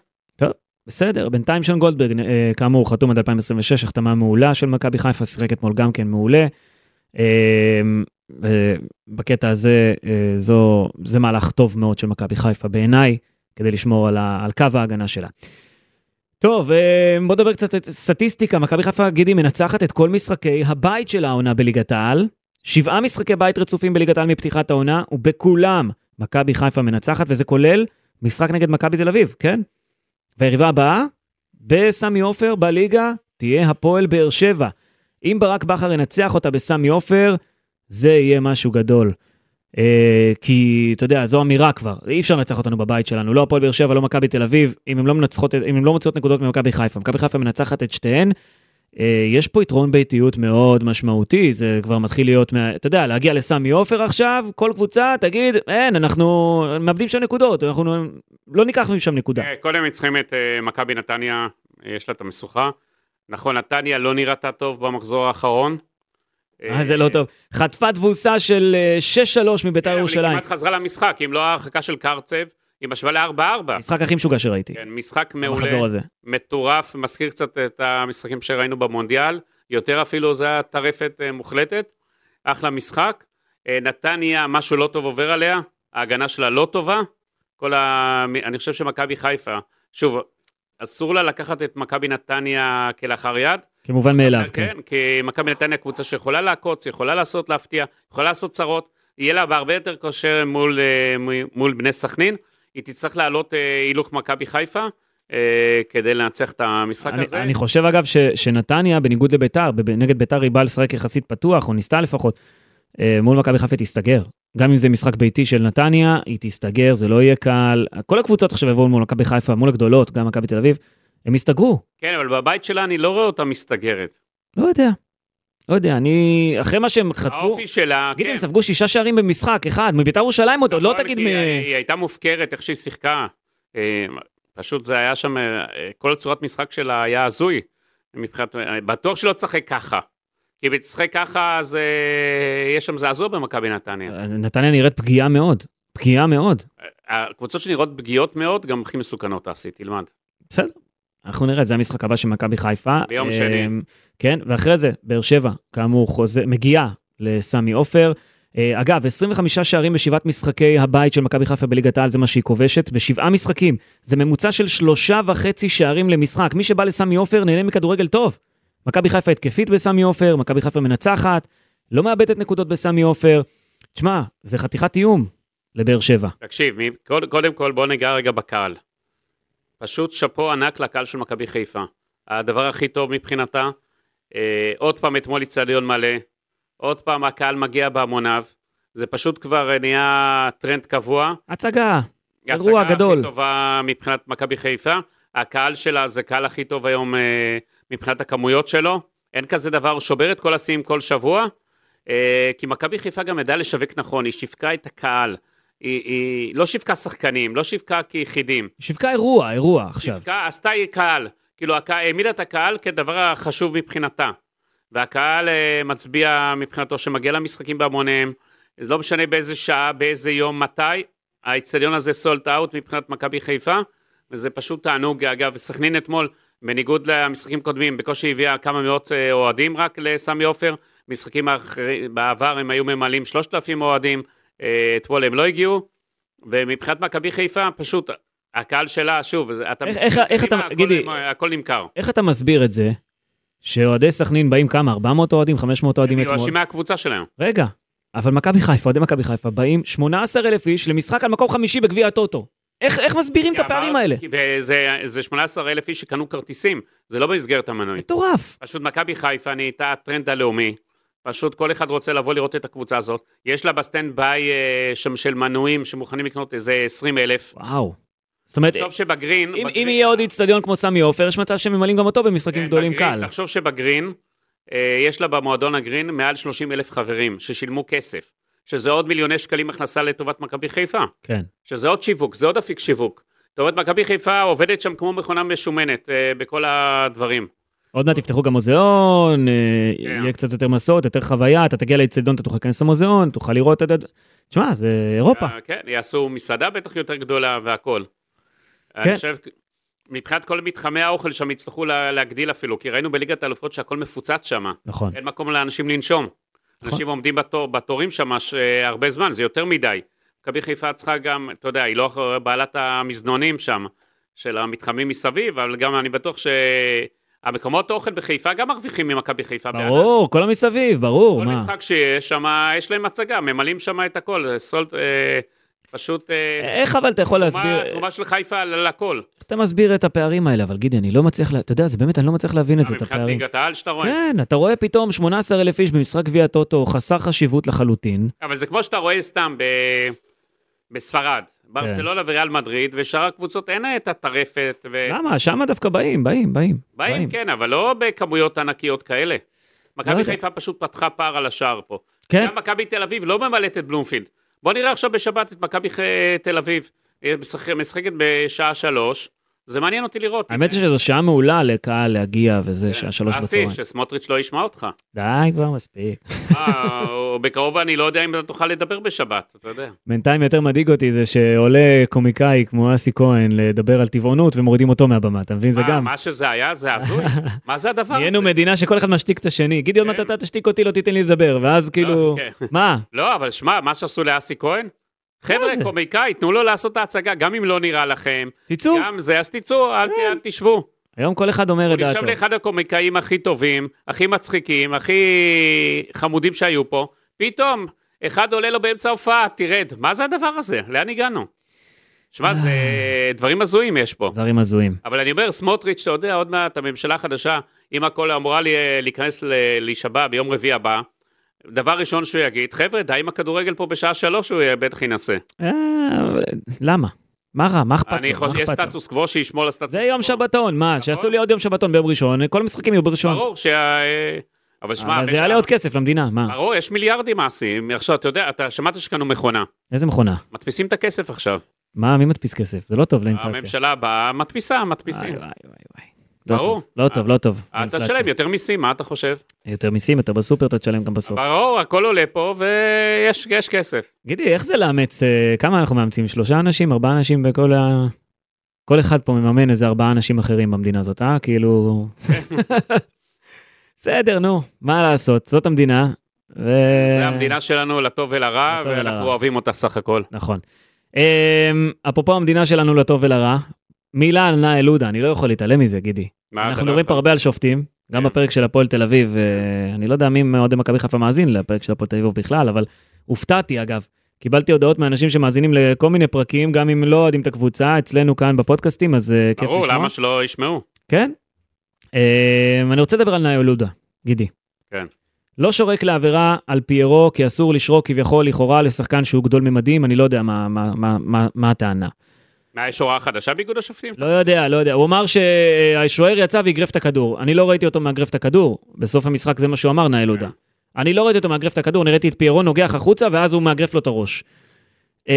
Speaker 2: בסדר, בינתיים שון גולדברג, אה, כאמור, חתום עד 2026, החתמה מעולה של מכבי חיפה, שיחק אתמול גם כן מעולה. אה, בקטע הזה, אה, זו, זה מהלך טוב מאוד של מכבי חיפה בעיניי, כדי לשמור על, ה, על קו ההגנה שלה. טוב, אה, בוא נדבר קצת סטטיסטיקה. מכבי חיפה, גידי, מנצחת את כל משחקי הבית של העונה בליגת העל. שבעה משחקי בית רצופים בליגת העל מפתיחת העונה, ובכולם מכבי חיפה מנצחת, וזה כולל משחק נגד מכבי תל אביב, כן? והיריבה הבאה, בסמי עופר בליגה, תהיה הפועל באר שבע. אם ברק בכר ינצח אותה בסמי עופר, זה יהיה משהו גדול. אה, כי, אתה יודע, זו אמירה כבר, אי אפשר לנצח אותנו בבית שלנו, לא הפועל באר שבע, לא מכבי תל אביב, אם הן לא מנצחות, לא מוציאות נקודות ממכבי חיפה. מכבי חיפה מנצחת את שתיהן. אה, יש פה יתרון ביתיות מאוד משמעותי, זה כבר מתחיל להיות, מה, אתה יודע, להגיע לסמי עופר עכשיו, כל קבוצה תגיד, אין, אנחנו מאבדים שם נקודות, אנחנו לא ניקח משם נקודה.
Speaker 3: אה, קודם צריכים את אה, מכבי נתניה, יש לה את המשוכה. נכון, נתניה לא נראתה טוב במחזור האחרון.
Speaker 2: אה, זה לא טוב. חטפה תבוסה של אה, 6-3 מביתר
Speaker 3: כן, אבל היא
Speaker 2: ירושלים.
Speaker 3: כמעט חזרה למשחק, אם לא ההרחקה של קרצב, היא משווה ל-4-4.
Speaker 2: המשחק הכי משוגע שראיתי,
Speaker 3: כן, משחק מעולה,
Speaker 2: הזה.
Speaker 3: מטורף, מזכיר קצת את המשחקים שראינו במונדיאל, יותר אפילו זה היה טרפת אה, מוחלטת, אחלה משחק. אה, נתניה, משהו לא טוב עובר עליה, ההגנה שלה לא טובה. כל ה... אני חושב שמכבי חיפה, שוב, אסור לה לקחת את מכבי נתניה כלאחר יד.
Speaker 2: כמובן מאליו, כן.
Speaker 3: כן, כי מכבי נתניה קבוצה שיכולה לעקוץ, יכולה לעשות להפתיע, יכולה לעשות צרות, יהיה לה בהרבה יותר כושר מול, אה, מול בני סכנין, היא תצטרך לעלות אה, הילוך מכבי חיפה אה, כדי לנצח את המשחק
Speaker 2: אני,
Speaker 3: הזה.
Speaker 2: אני חושב אגב ש, שנתניה, בניגוד לביתר, נגד ביתר היא באה לשחק יחסית פתוח, או ניסתה לפחות, אה, מול מכבי חיפה תסתגר. גם אם זה משחק ביתי של נתניה, היא תסתגר, זה לא יהיה קל. כל הקבוצות עכשיו יבואו מול מכבי חיפה, מול הגדולות, גם מכבי תל אביב, הם יסתגרו.
Speaker 3: כן, אבל בבית שלה אני לא רואה אותה מסתגרת.
Speaker 2: לא יודע. לא יודע, אני... אחרי מה שהם חטפו...
Speaker 3: האופי שלה,
Speaker 2: תגיד,
Speaker 3: כן.
Speaker 2: הם ספגו שישה שערים במשחק, אחד, מביתר ירושלים עוד, עוד לא
Speaker 3: נכון,
Speaker 2: תגיד
Speaker 3: כי
Speaker 2: מ...
Speaker 3: היא, הייתה מופקרת איך שהיא שיחקה. אה, פשוט זה היה שם, אה, כל הצורת משחק שלה היה הזוי. מבחינת, אה, בטוח שלא תשחק ככה. כי אם תשחק ככה, אז יש שם זעזוע במכבי נתניה.
Speaker 2: נתניה נראית פגיעה מאוד. פגיעה מאוד.
Speaker 3: הקבוצות שנראות פגיעות מאוד, גם הכי מסוכנות תעשי, תלמד.
Speaker 2: בסדר. אנחנו נראה, זה המשחק הבא של מכבי חיפה.
Speaker 3: ביום שני.
Speaker 2: אמ, כן, ואחרי זה, באר שבע, כאמור, חוזה, מגיעה לסמי עופר. אה, אגב, 25 שערים בשבעת משחקי הבית של מכבי חיפה בליגת העל, זה מה שהיא כובשת, בשבעה משחקים. זה ממוצע של שלושה וחצי שערים למשחק. מי שבא לסמי עופר נהנה מכדורגל טוב. מכבי חיפה התקפית בסמי עופר, מכבי חיפה מנצחת, לא מאבדת נקודות בסמי עופר. תשמע, זה חתיכת איום לבאר שבע.
Speaker 3: תקשיב, קודם כל בוא ניגע רגע בקהל. פשוט שאפו ענק לקהל של מכבי חיפה. הדבר הכי טוב מבחינתה, אה, עוד פעם אתמול איצטדיון מלא, עוד פעם הקהל מגיע בהמוניו, זה פשוט כבר אה, נהיה טרנד קבוע.
Speaker 2: הצגה, אירוע
Speaker 3: ההצגה
Speaker 2: גדול.
Speaker 3: הכי טובה מבחינת מכבי חיפה. הקהל שלה זה קהל הכי טוב היום אה, מבחינת הכמויות שלו. אין כזה דבר, שובר את כל השיאים כל שבוע. אה, כי מכבי חיפה גם ידעה לשווק נכון, היא שיווקה את הקהל. היא, היא לא שיווקה שחקנים, לא שיווקה כיחידים.
Speaker 2: שיווקה אירוע, אירוע עכשיו.
Speaker 3: שיווקה, עשתה קהל. כאילו העמידה את הקהל כדבר החשוב מבחינתה. והקהל אה, מצביע מבחינתו שמגיע למשחקים בהמוניהם, זה לא משנה באיזה שעה, באיזה יום, מתי, האיצטדיון הזה סולט אאוט מבחינת מכבי חיפה, וזה פשוט תענוג. אגב, סכנין אתמול, בניגוד למשחקים קודמים, בקושי הביאה כמה מאות אה, אוהדים רק לסמי עופר, משחקים האחרים- בעבר הם היו ממלאים 3,000 אוהדים, אתמול הם לא הגיעו, ומבחינת מכבי חיפה, פשוט, הקהל שלה, שוב, אתה...
Speaker 2: איך- איך- איך אתה-
Speaker 3: הכל-
Speaker 2: גידי-
Speaker 3: הכל נמכר.
Speaker 2: איך אתה מסביר את זה שאוהדי סכנין באים כמה? 400 אוהדים? 500 אוהדים
Speaker 3: הם
Speaker 2: אתמול?
Speaker 3: מיואשים מהקבוצה שלהם.
Speaker 2: רגע, אבל מכבי חיפה, אוהדי מכבי חיפה, באים 18,000 איש למשחק על מקום חמישי בגביע הטוטו. איך, איך מסבירים את הפערים האלה?
Speaker 3: וזה זה 18 אלף איש שקנו כרטיסים, זה לא במסגרת המנוי.
Speaker 2: מטורף.
Speaker 3: פשוט מכבי חיפה נהייתה הטרנד הלאומי. פשוט כל אחד רוצה לבוא לראות את הקבוצה הזאת. יש לה ב stand by אה, שם של מנויים שמוכנים לקנות איזה 20 אלף.
Speaker 2: וואו. זאת אומרת,
Speaker 3: תחשוב שבגרין...
Speaker 2: אם,
Speaker 3: בגרין-
Speaker 2: אם יהיה עוד איצטדיון כמו סמי עופר, יש מצב שממלאים גם אותו במשחקים
Speaker 3: כן,
Speaker 2: גדולים
Speaker 3: בגרין,
Speaker 2: קל.
Speaker 3: תחשוב שבגרין, אה, יש לה במועדון הגרין מעל 30 אלף חברים ששילמו כסף. שזה עוד מיליוני שקלים הכנסה לטובת מכבי חיפה.
Speaker 2: כן.
Speaker 3: שזה עוד שיווק, זה עוד אפיק שיווק. זאת אומרת, מכבי חיפה עובדת שם כמו מכונה משומנת אה, בכל הדברים.
Speaker 2: עוד מעט יפתחו גם מוזיאון, אה,
Speaker 3: כן.
Speaker 2: יהיה קצת יותר מסורת, יותר חוויה, אתה תגיע לאיצטדיון, אתה תוכל להיכנס למוזיאון, תוכל לראות את ה... תשמע, זה אירופה.
Speaker 3: אה, כן, יעשו מסעדה בטח יותר גדולה והכל.
Speaker 2: כן.
Speaker 3: אני חושב, מבחינת כל מתחמי האוכל שם יצטרכו לה- להגדיל אפילו, כי ראינו בליגת האלופות שהכל מפוצץ שם,
Speaker 2: נכון.
Speaker 3: אין מקום לאנשים לנשום. אנשים עומדים בתור, בתורים שם ש- הרבה זמן, זה יותר מדי. מכבי חיפה צריכה גם, אתה יודע, היא לא בעלת המזנונים שם, של המתחמים מסביב, אבל גם אני בטוח שהמקומות האוכל בחיפה גם מרוויחים ממכבי חיפה.
Speaker 2: ברור, כל המסביב, ברור,
Speaker 3: כל
Speaker 2: מה.
Speaker 3: משחק שיש שם, יש להם הצגה, ממלאים שם את הכל, סולט, אה, פשוט אה,
Speaker 2: איך אבל אתה יכול להסביר,
Speaker 3: תרומה- תרומה של חיפה לכל.
Speaker 2: איך אתה מסביר את הפערים האלה? אבל גידי, אני לא מצליח, לה- אתה יודע, זה באמת, אני לא מצליח להבין את זה, את
Speaker 3: מבחינת
Speaker 2: הפערים.
Speaker 3: ליגת העל שאתה רואה.
Speaker 2: כן, אתה רואה פתאום 18,000 איש במשחק גביע הטוטו, חסר חשיבות לחלוטין.
Speaker 3: אבל זה כמו שאתה רואה סתם ב... בספרד, ברצלונה וריאל מדריד, ושאר הקבוצות אין את הטרפת, ו...
Speaker 2: למה? שם דווקא באים, באים, באים.
Speaker 3: באים, כן, אבל לא בכמויות ענקיות כאלה.
Speaker 2: לא
Speaker 3: מכבי
Speaker 2: יודע.
Speaker 3: חיפה פשוט פתחה פער על השער פה.
Speaker 2: כן,
Speaker 3: גם מכבי תל אביב לא ממלאת את בלומפילד. בוא נראה עכשיו בשבת את מכבי תל אביב. משחק- משחקת בשעה שלוש, זה מעניין אותי לראות.
Speaker 2: האמת שזו שעה מעולה לקהל להגיע, וזה שעה שלוש
Speaker 3: אסי,
Speaker 2: בצהריים.
Speaker 3: שסמוטריץ' לא ישמע אותך.
Speaker 2: די כבר, מספיק.
Speaker 3: אה, או בקרוב אני לא יודע אם אתה תוכל לדבר בשבת, אתה יודע.
Speaker 2: בינתיים יותר מדאיג אותי זה שעולה קומיקאי כמו אסי כהן לדבר על טבעונות ומורידים אותו מהבמה, אתה מבין? זה
Speaker 3: מה,
Speaker 2: גם.
Speaker 3: מה שזה היה, זה הזוי. [LAUGHS] מה זה הדבר הזה?
Speaker 2: נהיינו מדינה שכל אחד משתיק את השני. גידי, עוד מעט
Speaker 3: כן.
Speaker 2: אתה תשתיק אותי, לא תיתן לי לדבר, ואז כאילו,
Speaker 3: כן.
Speaker 2: מה? [LAUGHS]
Speaker 3: לא, אבל שמע, מה שעשו לאסי כהן? חבר'ה? קומיקאי, תנו לו לעשות את ההצגה, גם אם לא נראה לכם.
Speaker 2: תצאו.
Speaker 3: גם זה, אז תצאו, אל אל תשבו.
Speaker 2: היום כל אחד אומר
Speaker 3: הוא
Speaker 2: את דעתו.
Speaker 3: נחשב לאחד הקומיקאים הכי טובים, הכי מצחיקים, הכי חמודים שהיו פה. פתאום, אחד עולה לו באמצע ההופעה, תרד. מה זה הדבר הזה? לאן הגענו? שמע, זה [SIGHS] דברים הזויים יש פה.
Speaker 2: דברים הזויים.
Speaker 3: אבל אני אומר, סמוטריץ', אתה יודע, עוד מעט הממשלה החדשה, אם הכל אמורה לי- להיכנס להישבע ביום רביעי הבא, דבר ראשון שהוא יגיד, חבר'ה, די עם הכדורגל פה בשעה שלוש, הוא בטח ינסה.
Speaker 2: אה, למה? מה רע? מה אכפת
Speaker 3: אני
Speaker 2: לו? מה
Speaker 3: חושב, יש
Speaker 2: אכפת לו?
Speaker 3: סטטוס קוו שישמור על הסטטוס
Speaker 2: זה
Speaker 3: קוו.
Speaker 2: יום שבתון, מה?
Speaker 3: נכון.
Speaker 2: שיעשו לי עוד יום שבתון ביום ראשון, כל המשחקים יהיו בראשון.
Speaker 3: ברור שה... אבל שמע,
Speaker 2: אבל זה יעלה עוד כסף למדינה, מה?
Speaker 3: ברור, יש מיליארדים מעשיים. עכשיו, אתה יודע, אתה שמעת שקנו מכונה.
Speaker 2: איזה מכונה?
Speaker 3: מדפיסים את הכסף עכשיו.
Speaker 2: מה, מי מדפיס כסף? זה לא טוב לאינפלציה.
Speaker 3: הממשלה הבאה מדפיסה, מדפיסים.
Speaker 2: וואי, וואי, וואי, וואי. לא
Speaker 3: ברור.
Speaker 2: טוב, לא טוב, לא טוב.
Speaker 3: אתה
Speaker 2: לאינפלציה.
Speaker 3: תשלם יותר מיסים, מה אתה חושב?
Speaker 2: יותר מיסים, יותר בסופר, אתה תשלם גם בסוף.
Speaker 3: ברור, הכל עולה פה ויש יש כסף.
Speaker 2: גידי, איך זה לאמץ, אה, כמה אנחנו מאמצים? שלושה אנשים, ארבעה אנשים בכל ה... כל אחד פה מממן איזה ארבעה אנשים אחרים במדינה הזאת, אה? כאילו... [LAUGHS] בסדר, נו, מה לעשות, זאת המדינה. ו...
Speaker 3: זה המדינה שלנו לטוב ולרע,
Speaker 2: לטוב
Speaker 3: ואנחנו
Speaker 2: ולרע.
Speaker 3: אוהבים אותה סך הכל.
Speaker 2: נכון. אמ, אפרופו המדינה שלנו לטוב ולרע, מילה על נאי לודה, אני לא יכול להתעלם מזה, גידי. אנחנו מדברים פה? הרבה על שופטים, גם
Speaker 3: כן.
Speaker 2: בפרק של הפועל תל אביב, אה, אני לא יודע מי מאוהדי מכבי חיפה מאזין לפרק של הפועל תל אביב בכלל, אבל הופתעתי אגב. קיבלתי הודעות מאנשים שמאזינים לכל מיני פרקים, גם אם לא אוהדים את הקבוצה, אצלנו כאן בפודקאסטים, אז אה, כיף
Speaker 3: ברור,
Speaker 2: לשמוע.
Speaker 3: למה שלא ישמעו?
Speaker 2: כן. אמ, אני רוצה לדבר על נאי לודה, גידי.
Speaker 3: כן.
Speaker 2: לא שורק לעבירה על פיירו, כי אסור לשרוק כביכול לכאורה לשחקן שהוא גדול ממדים, אני לא יודע מה, מה, מה, מה, מה הטענה.
Speaker 3: מה, יש הוראה חדשה באיגוד השופטים?
Speaker 2: לא יודע, לא יודע. הוא אמר שהשוער יצא ואגרף את הכדור. אני לא ראיתי אותו מאגרף את הכדור. בסוף המשחק זה מה שהוא אמר, נאי לודה. אני לא ראיתי אותו מאגרף את הכדור, אני ראיתי את פיירו נוגח החוצה, ואז הוא מאגרף לו את הראש. אמ,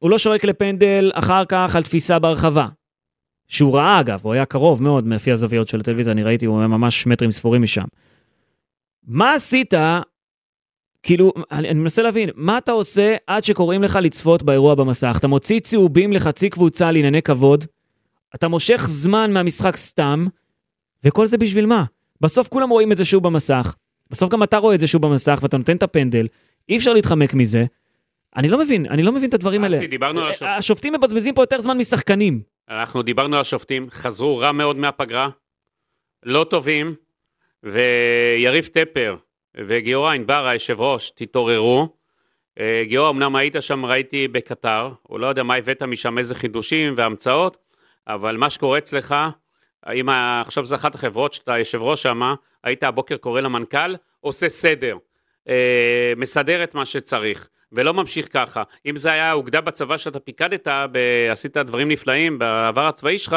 Speaker 2: הוא לא שורק לפנדל אחר כך על תפיסה ברחבה. שהוא ראה אגב, הוא היה קרוב מאוד לפי הזוויות של הטלוויזיה, אני ראיתי, הוא היה ממש מטרים ספורים משם. מה עשית, כאילו, אני, אני מנסה להבין, מה אתה עושה עד שקוראים לך לצפות באירוע במסך? אתה מוציא צהובים לחצי קבוצה לענייני כבוד, אתה מושך זמן מהמשחק סתם, וכל זה בשביל מה? בסוף כולם רואים את זה שוב במסך, בסוף גם אתה רואה את זה שוב במסך ואתה נותן את הפנדל, אי אפשר להתחמק מזה. אני לא מבין, אני לא מבין את הדברים האלה.
Speaker 3: אסי, דיברנו על השופטים.
Speaker 2: השופטים מבזבזים פה יותר זמן משחקנים.
Speaker 3: אנחנו דיברנו על השופטים, חזרו רע מאוד מהפגרה, לא טובים, ויריב טפר וגיורא ענבר, היושב ראש, תתעוררו. אה, גיורא, אמנם היית שם, ראיתי בקטר, הוא לא יודע מה הבאת משם, איזה חידושים והמצאות, אבל מה שקורה אצלך, אם עכשיו זה אחת החברות שאתה יושב ראש שם, היית הבוקר קורא למנכ"ל, עושה סדר, אה, מסדר את מה שצריך. ולא ממשיך ככה. אם זה היה אוגדה בצבא שאתה פיקדת, עשית דברים נפלאים בעבר הצבאי שלך,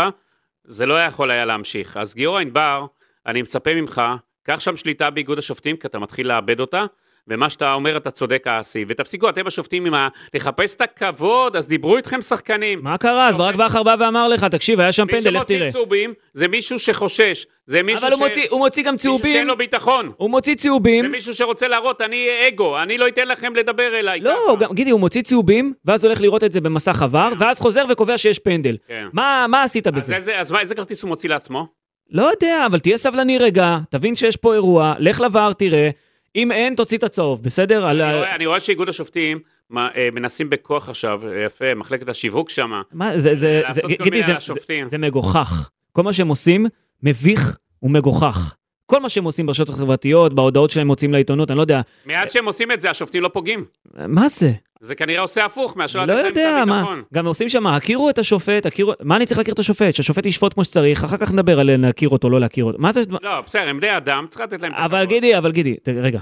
Speaker 3: זה לא יכול היה להמשיך. אז גיורא ענבר, אני מצפה ממך, קח שם שליטה באיגוד השופטים, כי אתה מתחיל לאבד אותה, ומה שאתה אומר אתה צודק אסי, ותפסיקו אתם השופטים עם ה... לחפש את הכבוד, אז דיברו איתכם שחקנים.
Speaker 2: מה קרה? אז ברק בכר בא ואמר לך, תקשיב, היה שם
Speaker 3: מי
Speaker 2: פנדל, לך תראה.
Speaker 3: שמוציא צהובים זה מישהו שחושש, זה מישהו
Speaker 2: אבל הוא מוציא- הוא מוציא גם
Speaker 3: מישהו שאין
Speaker 2: צהובים,
Speaker 3: לו ביטחון.
Speaker 2: הוא מוציא
Speaker 3: זה
Speaker 2: צהובים.
Speaker 3: מישהו שרוצה להראות, אני אגו, אני לא אתן לכם לדבר אליי
Speaker 2: לא. גם, גידי, הוא מוציא צהובים, ואז הולך לראות את זה במסך עבר, ואז חוזר וקובע שיש פנדל.
Speaker 3: כן.
Speaker 2: מה מה עשית
Speaker 3: אז
Speaker 2: בזה?
Speaker 3: איזה- אז מה, איזה כרטיס הוא מוציא לעצמו?
Speaker 2: לא יודע, אבל תהיה סבלני רגע, תבין שיש פה אירוע, לך לבר, תראה. אם אין, תוציא את הצהוב, בסדר? על
Speaker 3: אני
Speaker 2: ה-
Speaker 3: רואה- אני רואה שאיגוד השופטים מה, אה, מנסים בכוח עכשיו, אה, יפה, מחלקת השיווק שם,
Speaker 2: מה, זה, זה,
Speaker 3: לעשות
Speaker 2: זה, גידי, זה,
Speaker 3: על.
Speaker 2: זה, זה מגוחך. כל מה שהם עושים, מביך ומגוחך. כל מה שהם עושים ברשתות החברתיות, בהודעות שלהם מוצאים לעיתונות, אני לא יודע,
Speaker 3: מאז שהם עושים את זה, השופטים לא פוגעים.
Speaker 2: מה זה?
Speaker 3: זה כנראה עושה הפוך מאשר
Speaker 2: לא יודע, מה. גם עושים שם, הכירו את השופט, הכירו, מה אני צריך להכיר את השופט? שהשופט ישפוט כמו שצריך, אחר כך נדבר על להכיר אותו, לא להכיר אותו. מה זה,
Speaker 3: לא, בסדר, הם בני אדם, צריך לתת להם
Speaker 2: אבל. גידי, אבל גידי, רגע.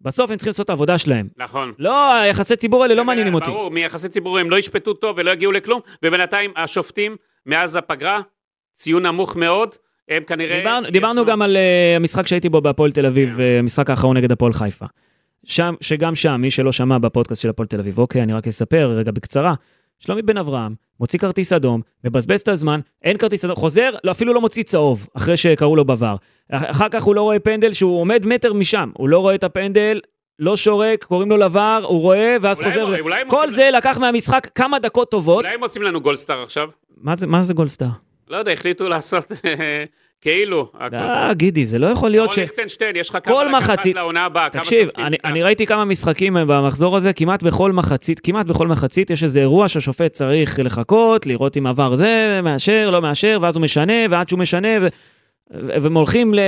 Speaker 2: בסוף הם צריכים לעשות את העבודה שלהם.
Speaker 3: נכון.
Speaker 2: לא, היחסי ציבור האלה לא מעניינים אותי.
Speaker 3: ברור, מיחסי ציבור הם לא ישפטו טוב ולא יגיעו לכלום, ובינתיים השופטים, מאז הפגרה, ציון נמוך מאוד, הם כנראה...
Speaker 2: דיברנו,
Speaker 3: יש
Speaker 2: דיברנו
Speaker 3: לו-
Speaker 2: גם על uh, המשחק שהייתי בו בהפועל תל אביב,
Speaker 3: כן.
Speaker 2: המשחק האחרון נגד הפועל חיפה. שם, שגם שם, מי שלא שמע בפודקאסט של הפועל תל אביב, אוקיי, אני רק אספר רגע בקצרה. שלומי בן אברהם מוציא כרטיס אדום, מבזבז את הזמן, אין כרטיס אדום, חוזר, לא, אפילו לא מוציא צהוב, אחרי שקראו לו בבר. אח- אחר כך הוא לא רואה פנדל שהוא עומד מטר משם, הוא לא רואה את הפנדל, לא שורק, קוראים לו לבר, הוא רואה, ואז
Speaker 3: אולי
Speaker 2: חוזר.
Speaker 3: אולי הם
Speaker 2: כל זה לקח מהמשחק כמה דקות טובות.
Speaker 3: אולי הם עושים לנו גולדסטאר עכשיו?
Speaker 2: מה זה, מה זה גולדסטאר?
Speaker 3: לא יודע, החליטו לעשות [LAUGHS] כאילו.
Speaker 2: אה, גידי, זה לא יכול להיות
Speaker 3: או
Speaker 2: ש...
Speaker 3: ליכטנשטיין, יש לך כמה
Speaker 2: מחצית-
Speaker 3: לעונה הבאה, כמה
Speaker 2: תקשיב,
Speaker 3: שופטים
Speaker 2: אני,
Speaker 3: תיקח?
Speaker 2: אני ראיתי כמה משחקים במחזור הזה, כמעט בכל מחצית, כמעט בכל מחצית יש איזה אירוע שהשופט צריך לחכות, לראות אם עבר זה, מאשר, לא מאשר, ואז הוא משנה, ועד שהוא משנה, ו... והם הולכים ל...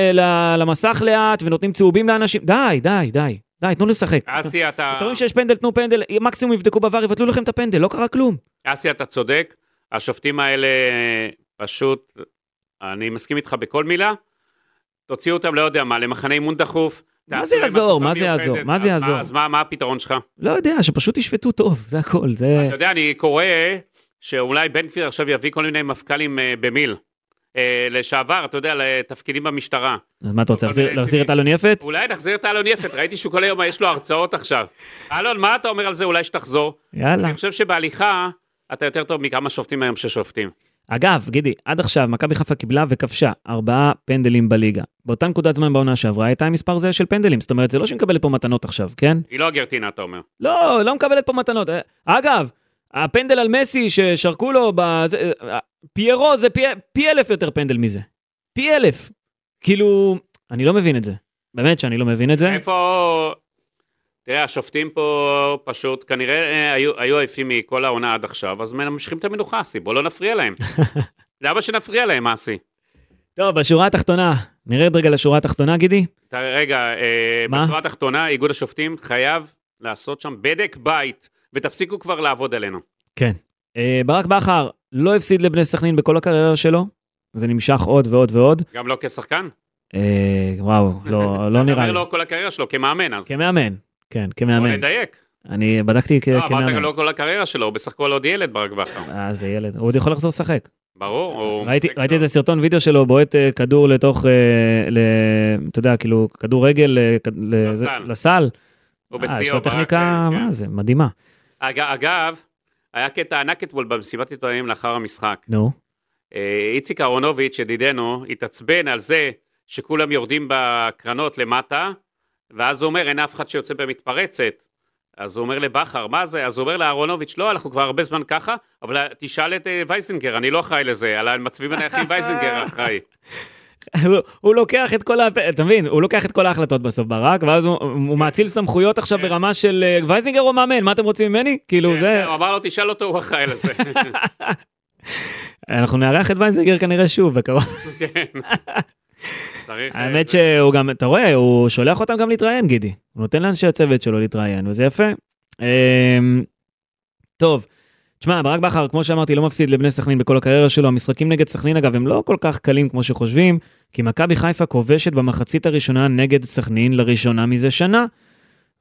Speaker 2: למסך לאט, ונותנים צהובים לאנשים, די, די, די, די, תנו לשחק.
Speaker 3: אסי, אתה...
Speaker 2: אתם רואים שיש פנדל, תנו פנדל, מקסימום יבדקו בעבר, יבטלו לכם את הפנדל, לא קרה כלום.
Speaker 3: אסי, אתה צודק, השופטים האלה פשוט, אני מסכים איתך בכל מילה, תוציאו אותם, לא יודע מה, למחנה אימון דחוף.
Speaker 2: מה זה יעזור? מה זה יעזור? מה זה יעזור?
Speaker 3: אז מה הפתרון שלך?
Speaker 2: לא יודע, שפשוט ישפטו טוב, זה הכל.
Speaker 3: אתה יודע, אני קורא שאולי בן גביר עכשיו יביא כל מיני מפכ"לים אה, במיל. אה, לשעבר, אתה יודע, לתפקידים במשטרה.
Speaker 2: אז מה אתה רוצה, להחזיר- את. אלון יפת?
Speaker 3: אולי נחזיר את אלון יפת, ראיתי שהוא כל היום, יש לו הרצאות עכשיו. אלון, מה אתה אומר על זה? אולי שתחזור?
Speaker 2: יאללה.
Speaker 3: אני חושב שבהליכה, אתה יותר טוב מכמה שופטים היום ששופטים.
Speaker 2: אגב, גידי, עד עכשיו מכבי חיפה קיבלה וכבשה ארבעה פנדלים בליגה. באותה נקודת זמן בעונה שעברה הייתה עם מספר זהה של פנדלים, זאת אומרת, זה לא שהיא מקבלת פה מתנות עכשיו, כן?
Speaker 3: היא לא ארגנטינה, אתה אומר.
Speaker 2: לא, לא מקבלת פה מתנות. אגב, הפנדל על מסי ששרקו לו, בזה, פיירו זה פי, פי אלף יותר פנדל מזה. פי אלף. כאילו, אני לא מבין את זה. באמת שאני לא מבין את זה.
Speaker 3: איפה... תראה, השופטים פה פשוט כנראה אה, היו, היו עייפים מכל העונה עד עכשיו, אז ממשיכים את המנוחה, אסי, בוא לא נפריע להם. [LAUGHS] למה שנפריע להם, אסי?
Speaker 2: טוב, בשורה התחתונה, נרד רגע לשורה התחתונה, גידי.
Speaker 3: רגע, אה,
Speaker 2: מה?
Speaker 3: בשורה התחתונה, איגוד השופטים חייב לעשות שם בדק בית, ותפסיקו כבר לעבוד עלינו.
Speaker 2: כן. אה, ברק בכר לא הפסיד לבני סכנין בכל הקריירה שלו, זה נמשך עוד ועוד ועוד.
Speaker 3: גם לא כשחקן?
Speaker 2: אה, וואו, לא, לא נראה
Speaker 3: אומר
Speaker 2: לי.
Speaker 3: לו כל הקריירה שלו, כמאמן, אז
Speaker 2: כמאמן, כן,
Speaker 3: בוא
Speaker 2: כמאמן.
Speaker 3: נדייק.
Speaker 2: אני בדקתי כ-
Speaker 3: לא, אמרת
Speaker 2: כמאמן.
Speaker 3: גם לא כל הקריירה שלו, הוא בסך הכל עוד ילד ברק בכר.
Speaker 2: אה, זה ילד, הוא עוד יכול לחזור לשחק.
Speaker 3: ברור, הוא
Speaker 2: ראיתי ראיתי. איזה סרטון וידאו שלו בועט אה, כדור לתוך, אה, ל- אתה יודע, כאילו, כדורגל אה,
Speaker 3: לסל. הוא
Speaker 2: אה, יש
Speaker 3: בשיאו,
Speaker 2: לו טכניקה,
Speaker 3: כן.
Speaker 2: מה זה, מדהימה.
Speaker 3: אג- אגב, היה קטע ענק אתמול במסיבת עיתונאים לאחר המשחק.
Speaker 2: נו,
Speaker 3: איציק אהרונוביץ', ידידנו, התעצבן על זה שכולם יורדים בקרנות למטה, ואז הוא אומר, אין אף אחד שיוצא במתפרצת. אז הוא אומר לבכר, מה זה? אז הוא אומר לאהרונוביץ', לא, אנחנו כבר הרבה זמן ככה, אבל תשאל את אה, וייזינגר, אני לא אחראי לזה, על המצבים הנייחים וייזינגר אחראי. [LAUGHS]
Speaker 2: הוא, הוא לוקח את כל ה... אתה מבין? הוא לוקח את כל ההחלטות בסוף ברק, ואז הוא, הוא מאציל סמכויות עכשיו
Speaker 3: כן.
Speaker 2: ברמה של אה, וייזינגר או מאמן, מה אתם רוצים ממני? כאילו זה...
Speaker 3: הוא אמר לו, תשאל אותו, הוא אחראי לזה. [LAUGHS]
Speaker 2: אנחנו נארח את וייזינגר כנראה שוב בקרוב. [LAUGHS]
Speaker 3: צריך... אה,
Speaker 2: האמת שהוא גם, אתה רואה, הוא שולח אותם גם להתראיין, גידי. הוא נותן לאנשי הצוות שלו להתראיין, וזה יפה. אמ, טוב, תשמע, ברק בכר, כמו שאמרתי, לא מפסיד לבני סכנין בכל הקריירה שלו. המשחקים נגד סכנין, אגב, הם לא כל כך קלים כמו שחושבים, כי מכבי חיפה כובשת במחצית הראשונה נגד סכנין לראשונה מזה שנה.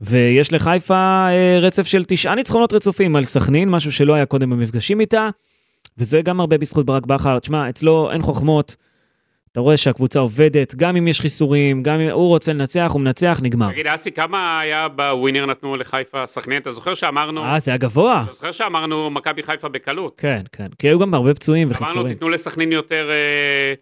Speaker 2: ויש לחיפה אה, רצף של תשעה ניצחונות רצופים על סכנין, משהו שלא היה קודם במפגשים איתה, וזה גם הרבה בזכות ברק בכר. תשמע, אצלו אין חוכמות, אתה רואה שהקבוצה עובדת, גם אם יש חיסורים, גם אם הוא רוצה לנצח, הוא מנצח, נגמר.
Speaker 3: תגיד, אסי, כמה היה בווינר נתנו לחיפה סכנין? אתה זוכר שאמרנו...
Speaker 2: אה, זה היה גבוה.
Speaker 3: אתה זוכר שאמרנו מכבי חיפה בקלות?
Speaker 2: כן, כן, כי היו גם הרבה פצועים
Speaker 3: אמרנו,
Speaker 2: וחיסורים.
Speaker 3: תיתנו לסכנין יותר... אה,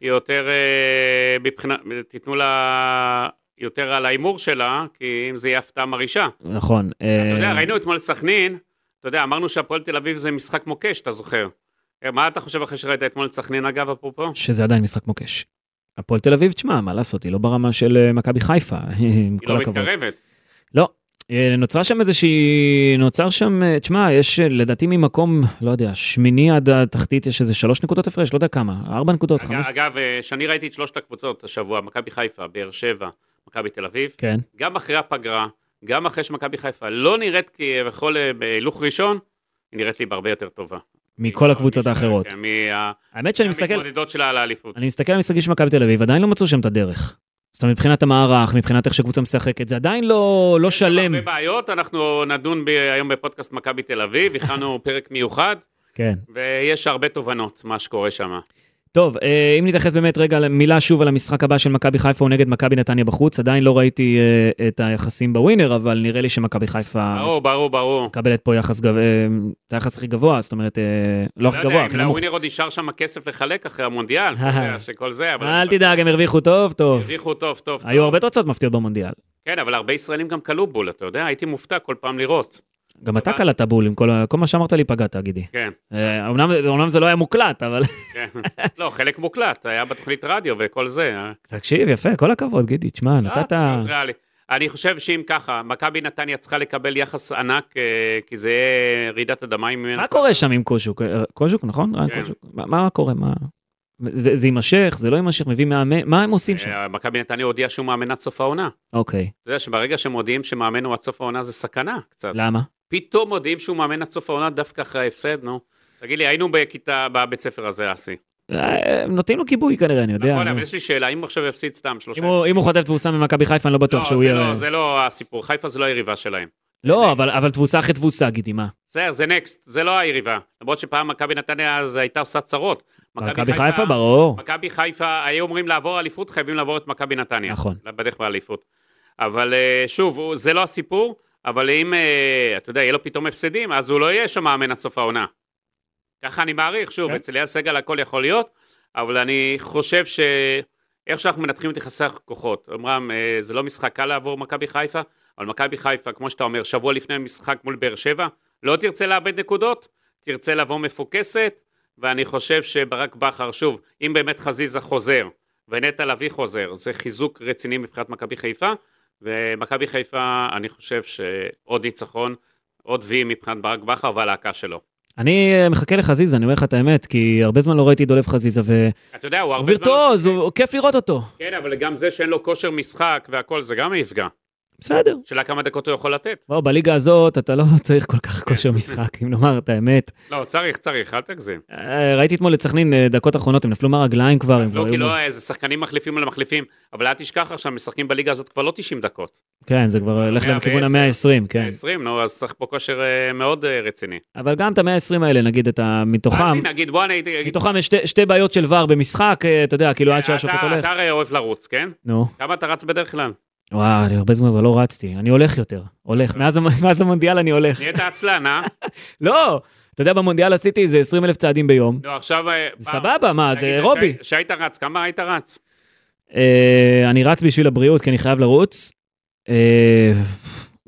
Speaker 3: יותר אה, מבחינה... תיתנו לה... יותר על ההימור שלה, כי אם זה יהיה הפתעה מרעישה.
Speaker 2: נכון.
Speaker 3: אתה יודע,
Speaker 2: אה,
Speaker 3: ראינו אתמול סכנין, אתה יודע, אמרנו שהפועל תל אביב זה משחק מוקש, אתה זוכר. אה, מה אתה חושב אחרי שראית אתמול את סכנין, אגב, אפרופו?
Speaker 2: שזה עדיין משחק מוקש. הפועל תל אביב, תשמע, מה לעשות, היא לא ברמה של אה, מכבי חיפה, [LAUGHS] עם
Speaker 3: היא
Speaker 2: כל
Speaker 3: לא
Speaker 2: הכבוד.
Speaker 3: מתקרבת.
Speaker 2: לא. אה, נוצרה שם איזושהי, נוצר שם, תשמע, יש לדעתי ממקום, לא יודע, שמיני עד התחתית יש איזה שלוש נקודות הפרש, לא יודע כמה, ארבע נקודות, חמש,
Speaker 3: אגב, אה, שאני ראיתי את שלושת הקבוצות השבוע, מכבי חיפה, באר שבע, מכבי תל אביב,
Speaker 2: כן.
Speaker 3: גם אחרי הפגרה, גם אחרי שמכבי חיפה לא נראית כביכול בהילוך ראשון, היא נראית לי בהרבה יותר טובה.
Speaker 2: מכל הקבוצות האחרות.
Speaker 3: כן,
Speaker 2: האמת שאני מסתכל,
Speaker 3: מהמתמודדות שלה על האליפות.
Speaker 2: אני מסתכל על המשחקים של מכבי תל אביב, עדיין לא מצאו שם את הדרך. זאת אומרת, מבחינת המערך, מבחינת איך שקבוצה משחקת, זה עדיין לא, לא
Speaker 3: יש
Speaker 2: שלם.
Speaker 3: הרבה בעיות, אנחנו נדון ב- היום בפודקאסט מכבי תל אביב, הכנו [LAUGHS] פרק מיוחד,
Speaker 2: כן.
Speaker 3: ויש הרבה תובנות, מה שקורה שם.
Speaker 2: טוב, אה, אם נתייחס באמת רגע מילה שוב על המשחק הבא של מכבי חיפה, הוא נגד מכבי נתניה בחוץ, עדיין לא ראיתי אה, את היחסים בווינר, אבל נראה לי שמכבי חיפה
Speaker 3: ברור, ברור, ברור.
Speaker 2: מקבלת פה יחס גב... אה, את היחס הכי גבוה, זאת אומרת, לא הכי
Speaker 3: לא
Speaker 2: גבוה, הכי נמוך.
Speaker 3: לווינר עוד נשאר שם כסף לחלק אחרי המונדיאל, [LAUGHS] שכל זה, אבל...
Speaker 2: אל תדאג, הם הרוויחו טוב, טוב.
Speaker 3: הרוויחו טוב, טוב.
Speaker 2: היו. הרבה תוצאות מפתיעות במונדיאל.
Speaker 3: כן, אבל הרבה ישראלים גם כלו בול, אתה יודע, הייתי מופתע כל פעם לראות.
Speaker 2: גם אתה קלעת בול עם כל כל מה שאמרת לי פגעת, גידי.
Speaker 3: כן,
Speaker 2: אה, אומנם אומנם זה לא היה מוקלט, אבל...
Speaker 3: כן. לא, חלק מוקלט, היה בתוכנית רדיו וכל זה. אה.
Speaker 2: תקשיב, יפה, כל הכבוד, גידי, תשמע,
Speaker 3: לא,
Speaker 2: נתת...
Speaker 3: אני חושב שאם ככה, מכבי נתניה צריכה לקבל יחס ענק, אה, כי זה יהיה רעידת אדמה אם...
Speaker 2: מה קורה שם עם קוז'וק? קוז'וק, נכון?
Speaker 3: כן.
Speaker 2: קוז'וק. מה- מה קורה? מה... זה זה יימשך? זה לא יימשך? מביא מאמן? מה הם עושים שם?
Speaker 3: מכבי נתניה הודיע שהוא מאמן עד סוף העונה.
Speaker 2: אוקיי,
Speaker 3: אתה יודע שברגע שמודיעים שמאמן הוא עד סוף העונה זה סכנה קצת.
Speaker 2: למה?
Speaker 3: פתאום מודיעים שהוא מאמן עד סוף העונה דווקא אחרי ההפסד, נו. תגיד לי, היינו בכיתה, בבית ספר הזה, אסי.
Speaker 2: אה, הם נותנים לו גיבוי כנראה, אני יודע.
Speaker 3: נכון. אבל יש לי שאלה, אם הוא עכשיו יפסיד סתם שלושה...
Speaker 2: אם הוא- חוטף תבוסה ממכבי חיפה, אני לא בטוח
Speaker 3: לא,
Speaker 2: שהוא יהיה...
Speaker 3: לא, זה לא הסיפור, חיפה זה לא היריבה שלהם.
Speaker 2: לא, אבל תבוסה אחרי תבוסה, גידי, מה?
Speaker 3: בסדר, זה נקסט, זה לא היריבה. למרות שפעם מכבי נתניה אז הייתה עושה צרות.
Speaker 2: מכבי חיפה, ברור.
Speaker 3: מכבי חיפה, היו אומרים לעבור אליפות, חייבים לעבור את מכבי נתניה.
Speaker 2: נכון.
Speaker 3: בדרך באליפות. אבל אה, שוב, זה לא הסיפור, אבל אם, אה, אתה יודע, יהיה לו פתאום הפסדים, אז הוא לא יהיה שם מאמן עד סוף העונה. ככה אני מעריך, שוב,
Speaker 2: כן.
Speaker 3: אצל אייל סגל הכל יכול להיות, אבל אני חושב ש... איך שאנחנו מנתחים את יחסי הכוחות. אמרם, אה, זה לא משחק קל לעבור מכבי חיפה, אבל מכבי חיפה, כמו שאתה אומר, שבוע לפני המשחק מול באר שבע, לא תרצה לאבד נקודות, תרצה לבוא מפוקסת, ואני חושב שברק בכר, שוב, אם באמת חזיזה חוזר, ונטע לביא חוזר, זה חיזוק רציני מבחינת מכבי חיפה, ומכבי חיפה, אני חושב שעוד ניצחון, עוד וי מבחינת ברק בכר והלהקה שלו.
Speaker 2: אני אה, מחכה לחזיזה, אני אומר לך את האמת, כי הרבה זמן לא ראיתי דולב חזיזה, והוא
Speaker 3: אתה יודע, הוא הרבה זמן...
Speaker 2: וירטואוז, הוא כיף לראות אותו.
Speaker 3: כן, אבל גם זה שאין לו כושר משחק והכל, זה גם יפגע.
Speaker 2: בסדר.
Speaker 3: שאלה כמה דקות הוא יכול לתת.
Speaker 2: בוא, בליגה הזאת אתה לא [LAUGHS] צריך כל כך כושר משחק, אם נאמר את האמת.
Speaker 3: לא, צריך, צריך, אל תגזים.
Speaker 2: אה, ראיתי אתמול את סכנין, אה, דקות אחרונות, הם נפלו מהרגליים כבר. כבר
Speaker 3: לא, כי לא, איזה שחקנים מחליפים על מחליפים, אבל אל תשכח עכשיו, משחקים בליגה הזאת כבר לא 90 דקות.
Speaker 2: כן, זה כבר הולך
Speaker 3: 110.
Speaker 2: לכיוון ה-120, כן.
Speaker 3: 20, נו, אז צריך פה כושר אה, מאוד אה, רציני.
Speaker 2: אבל גם את ה-120 האלה, נגיד, את ה...
Speaker 3: אז
Speaker 2: מתוכם,
Speaker 3: הנה, נגיד, בוא אני
Speaker 2: מתוכם יש שתי- בעיות של ור במשחק, אה, אתה יודע, כאילו עד שהשופט הולך.
Speaker 3: אתה הרי אוהב לרוץ, כן?
Speaker 2: נו,
Speaker 3: כמה אתה רץ בדרך כלל?
Speaker 2: וואו, אני הרבה זמן כבר לא רצתי, אני הולך יותר, הולך, מאז מאז המונדיאל אני הולך.
Speaker 3: נהיית עצלן, אה? [LAUGHS]
Speaker 2: לא, אתה יודע, במונדיאל עשיתי איזה 20 אלף צעדים ביום.
Speaker 3: לא, עכשיו... אה,
Speaker 2: זה
Speaker 3: פעם-
Speaker 2: סבבה, מה, זה אירובי.
Speaker 3: כשהי- כשהיית רץ, כמה היית רץ?
Speaker 2: אה, אני רץ בשביל הבריאות, כי אני חייב לרוץ. אה,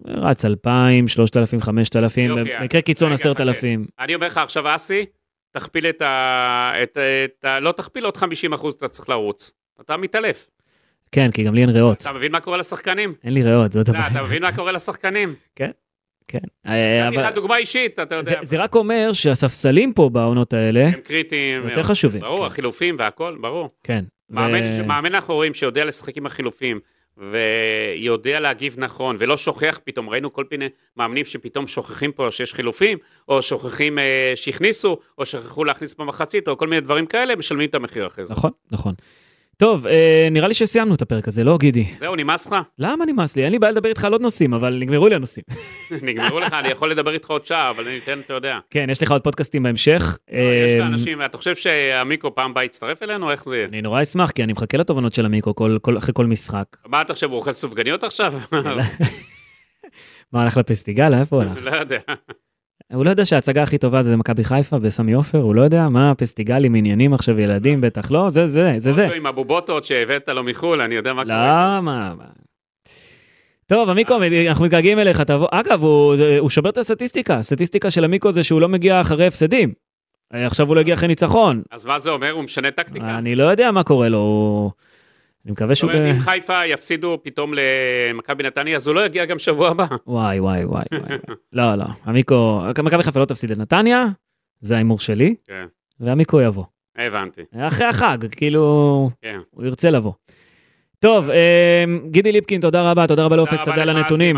Speaker 2: רץ 2,000, 3,000, 5,000,
Speaker 3: יופי,
Speaker 2: במקרה קיצון
Speaker 3: רגע,
Speaker 2: 10,000.
Speaker 3: אני אומר לך עכשיו, אסי, תכפיל את ה... את, את ה... לא תכפיל עוד 50 אחוז אתה צריך לרוץ. אתה מתעלף.
Speaker 2: כן, כי גם לי אין ריאות.
Speaker 3: אתה מבין מה קורה לשחקנים?
Speaker 2: אין לי ריאות, זאת
Speaker 3: לא,
Speaker 2: הבעיה.
Speaker 3: אתה מבין מה קורה לשחקנים?
Speaker 2: כן. אה,
Speaker 3: נתתי לך דוגמה אישית, אתה יודע.
Speaker 2: זה רק אומר שהספסלים פה בעונות האלה,
Speaker 3: הם קריטיים.
Speaker 2: יותר חשובים.
Speaker 3: ברור,
Speaker 2: כן.
Speaker 3: החילופים והכל, ברור.
Speaker 2: כן.
Speaker 3: מאמן אנחנו רואים שיודע לשחק עם החילופים, ויודע להגיב נכון, ולא שוכח פתאום, ראינו כל מיני מאמנים שפתאום שוכחים פה שיש חילופים, או שוכחים אה, שהכניסו, או שכחו להכניס במחצית, או כל מיני דברים כאלה, משלמים את המחיר אחרי זה.
Speaker 2: נכון, נכון. טוב, אה, נראה לי שסיימנו את הפרק הזה, לא גידי?
Speaker 3: זהו, נמאס לך?
Speaker 2: למה נמאס לי? אין לי בעיה לדבר איתך על עוד נושאים, אבל נגמרו לי הנושאים. [LAUGHS]
Speaker 3: נגמרו לך, אני יכול לדבר איתך עוד שעה, אבל אני אתן, אתה יודע.
Speaker 2: כן, יש לך עוד פודקאסטים בהמשך.
Speaker 3: לא, יש
Speaker 2: אה,
Speaker 3: לך אנשים, אתה חושב שהמיקרו פעם הבאה יצטרף אלינו? איך זה יהיה?
Speaker 2: אני נורא אשמח, כי אני מחכה לתובנות של המיקרו כל- כל- אחרי כל משחק.
Speaker 3: מה אתה חושב, הוא אוכל סופגניות עכשיו? [LAUGHS]
Speaker 2: מה, הלך לפסטיגל? איפה הוא הלך?
Speaker 3: לא יודע.
Speaker 2: הוא לא יודע שההצגה הכי טובה זה מכבי חיפה בסמי עופר? הוא לא יודע? מה, פסטיגלים, עניינים עכשיו, ילדים בטח לא? זה זה, זה זה.
Speaker 3: משהו עם הבובוטות שהבאת לו מחו"ל, אני יודע מה קורה.
Speaker 2: לא, מה, מה. טוב, המיקרו, אנחנו מתגעגעים אליך, תבוא. אגב, הוא הוא שובר את הסטטיסטיקה. הסטטיסטיקה של המיקרו זה שהוא לא מגיע אחרי הפסדים. עכשיו הוא לא הגיע אחרי ניצחון.
Speaker 3: אז מה זה אומר? הוא משנה טקטיקה?
Speaker 2: אני לא יודע מה קורה לו. אני מקווה
Speaker 3: זאת
Speaker 2: שהוא...
Speaker 3: אומרת,
Speaker 2: ב-
Speaker 3: אם חיפה יפסידו פתאום למכבי נתניה, אז הוא לא יגיע גם שבוע הבא.
Speaker 2: וואי, וואי, וואי. לא, לא. המיקרו... מכבי חיפה לא תפסיד לנתניה, זה ההימור שלי,
Speaker 3: כן,
Speaker 2: והמיקרו יבוא.
Speaker 3: הבנתי.
Speaker 2: אחרי החג, כאילו,
Speaker 3: כן.
Speaker 2: הוא ירצה לבוא. טוב, אה, גידי ליפקין, תודה רבה, תודה רבה לאופק
Speaker 3: תודה
Speaker 2: על
Speaker 3: רבה לך,
Speaker 2: הנתונים.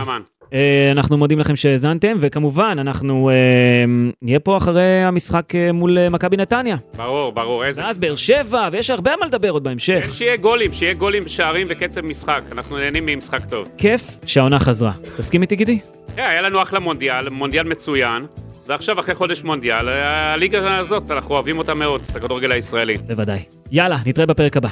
Speaker 2: אה, אנחנו מודים לכם שהאזנתם, וכמובן, אנחנו אה, נהיה פה אחרי המשחק אה, מול מכבי נתניה.
Speaker 3: ברור, ברור, איזה...
Speaker 2: ואז באר שבע, ויש הרבה מה לדבר עוד
Speaker 3: כן,
Speaker 2: בהמשך.
Speaker 3: שיהיה גולים, שיהיה גולים, שערים וקצב משחק. אנחנו נהנים ממשחק טוב.
Speaker 2: כיף שהעונה חזרה. תסכים איתי, גידי?
Speaker 3: כן, היה לנו אחלה מונדיאל, מונדיאל מצוין, ועכשיו אחרי חודש מונדיאל, הליגה הזאת, אנחנו אוהבים אותה מאוד, את הכדורגל הישראלי.
Speaker 2: בוודאי. יאללה, נתראה בפרק הבא.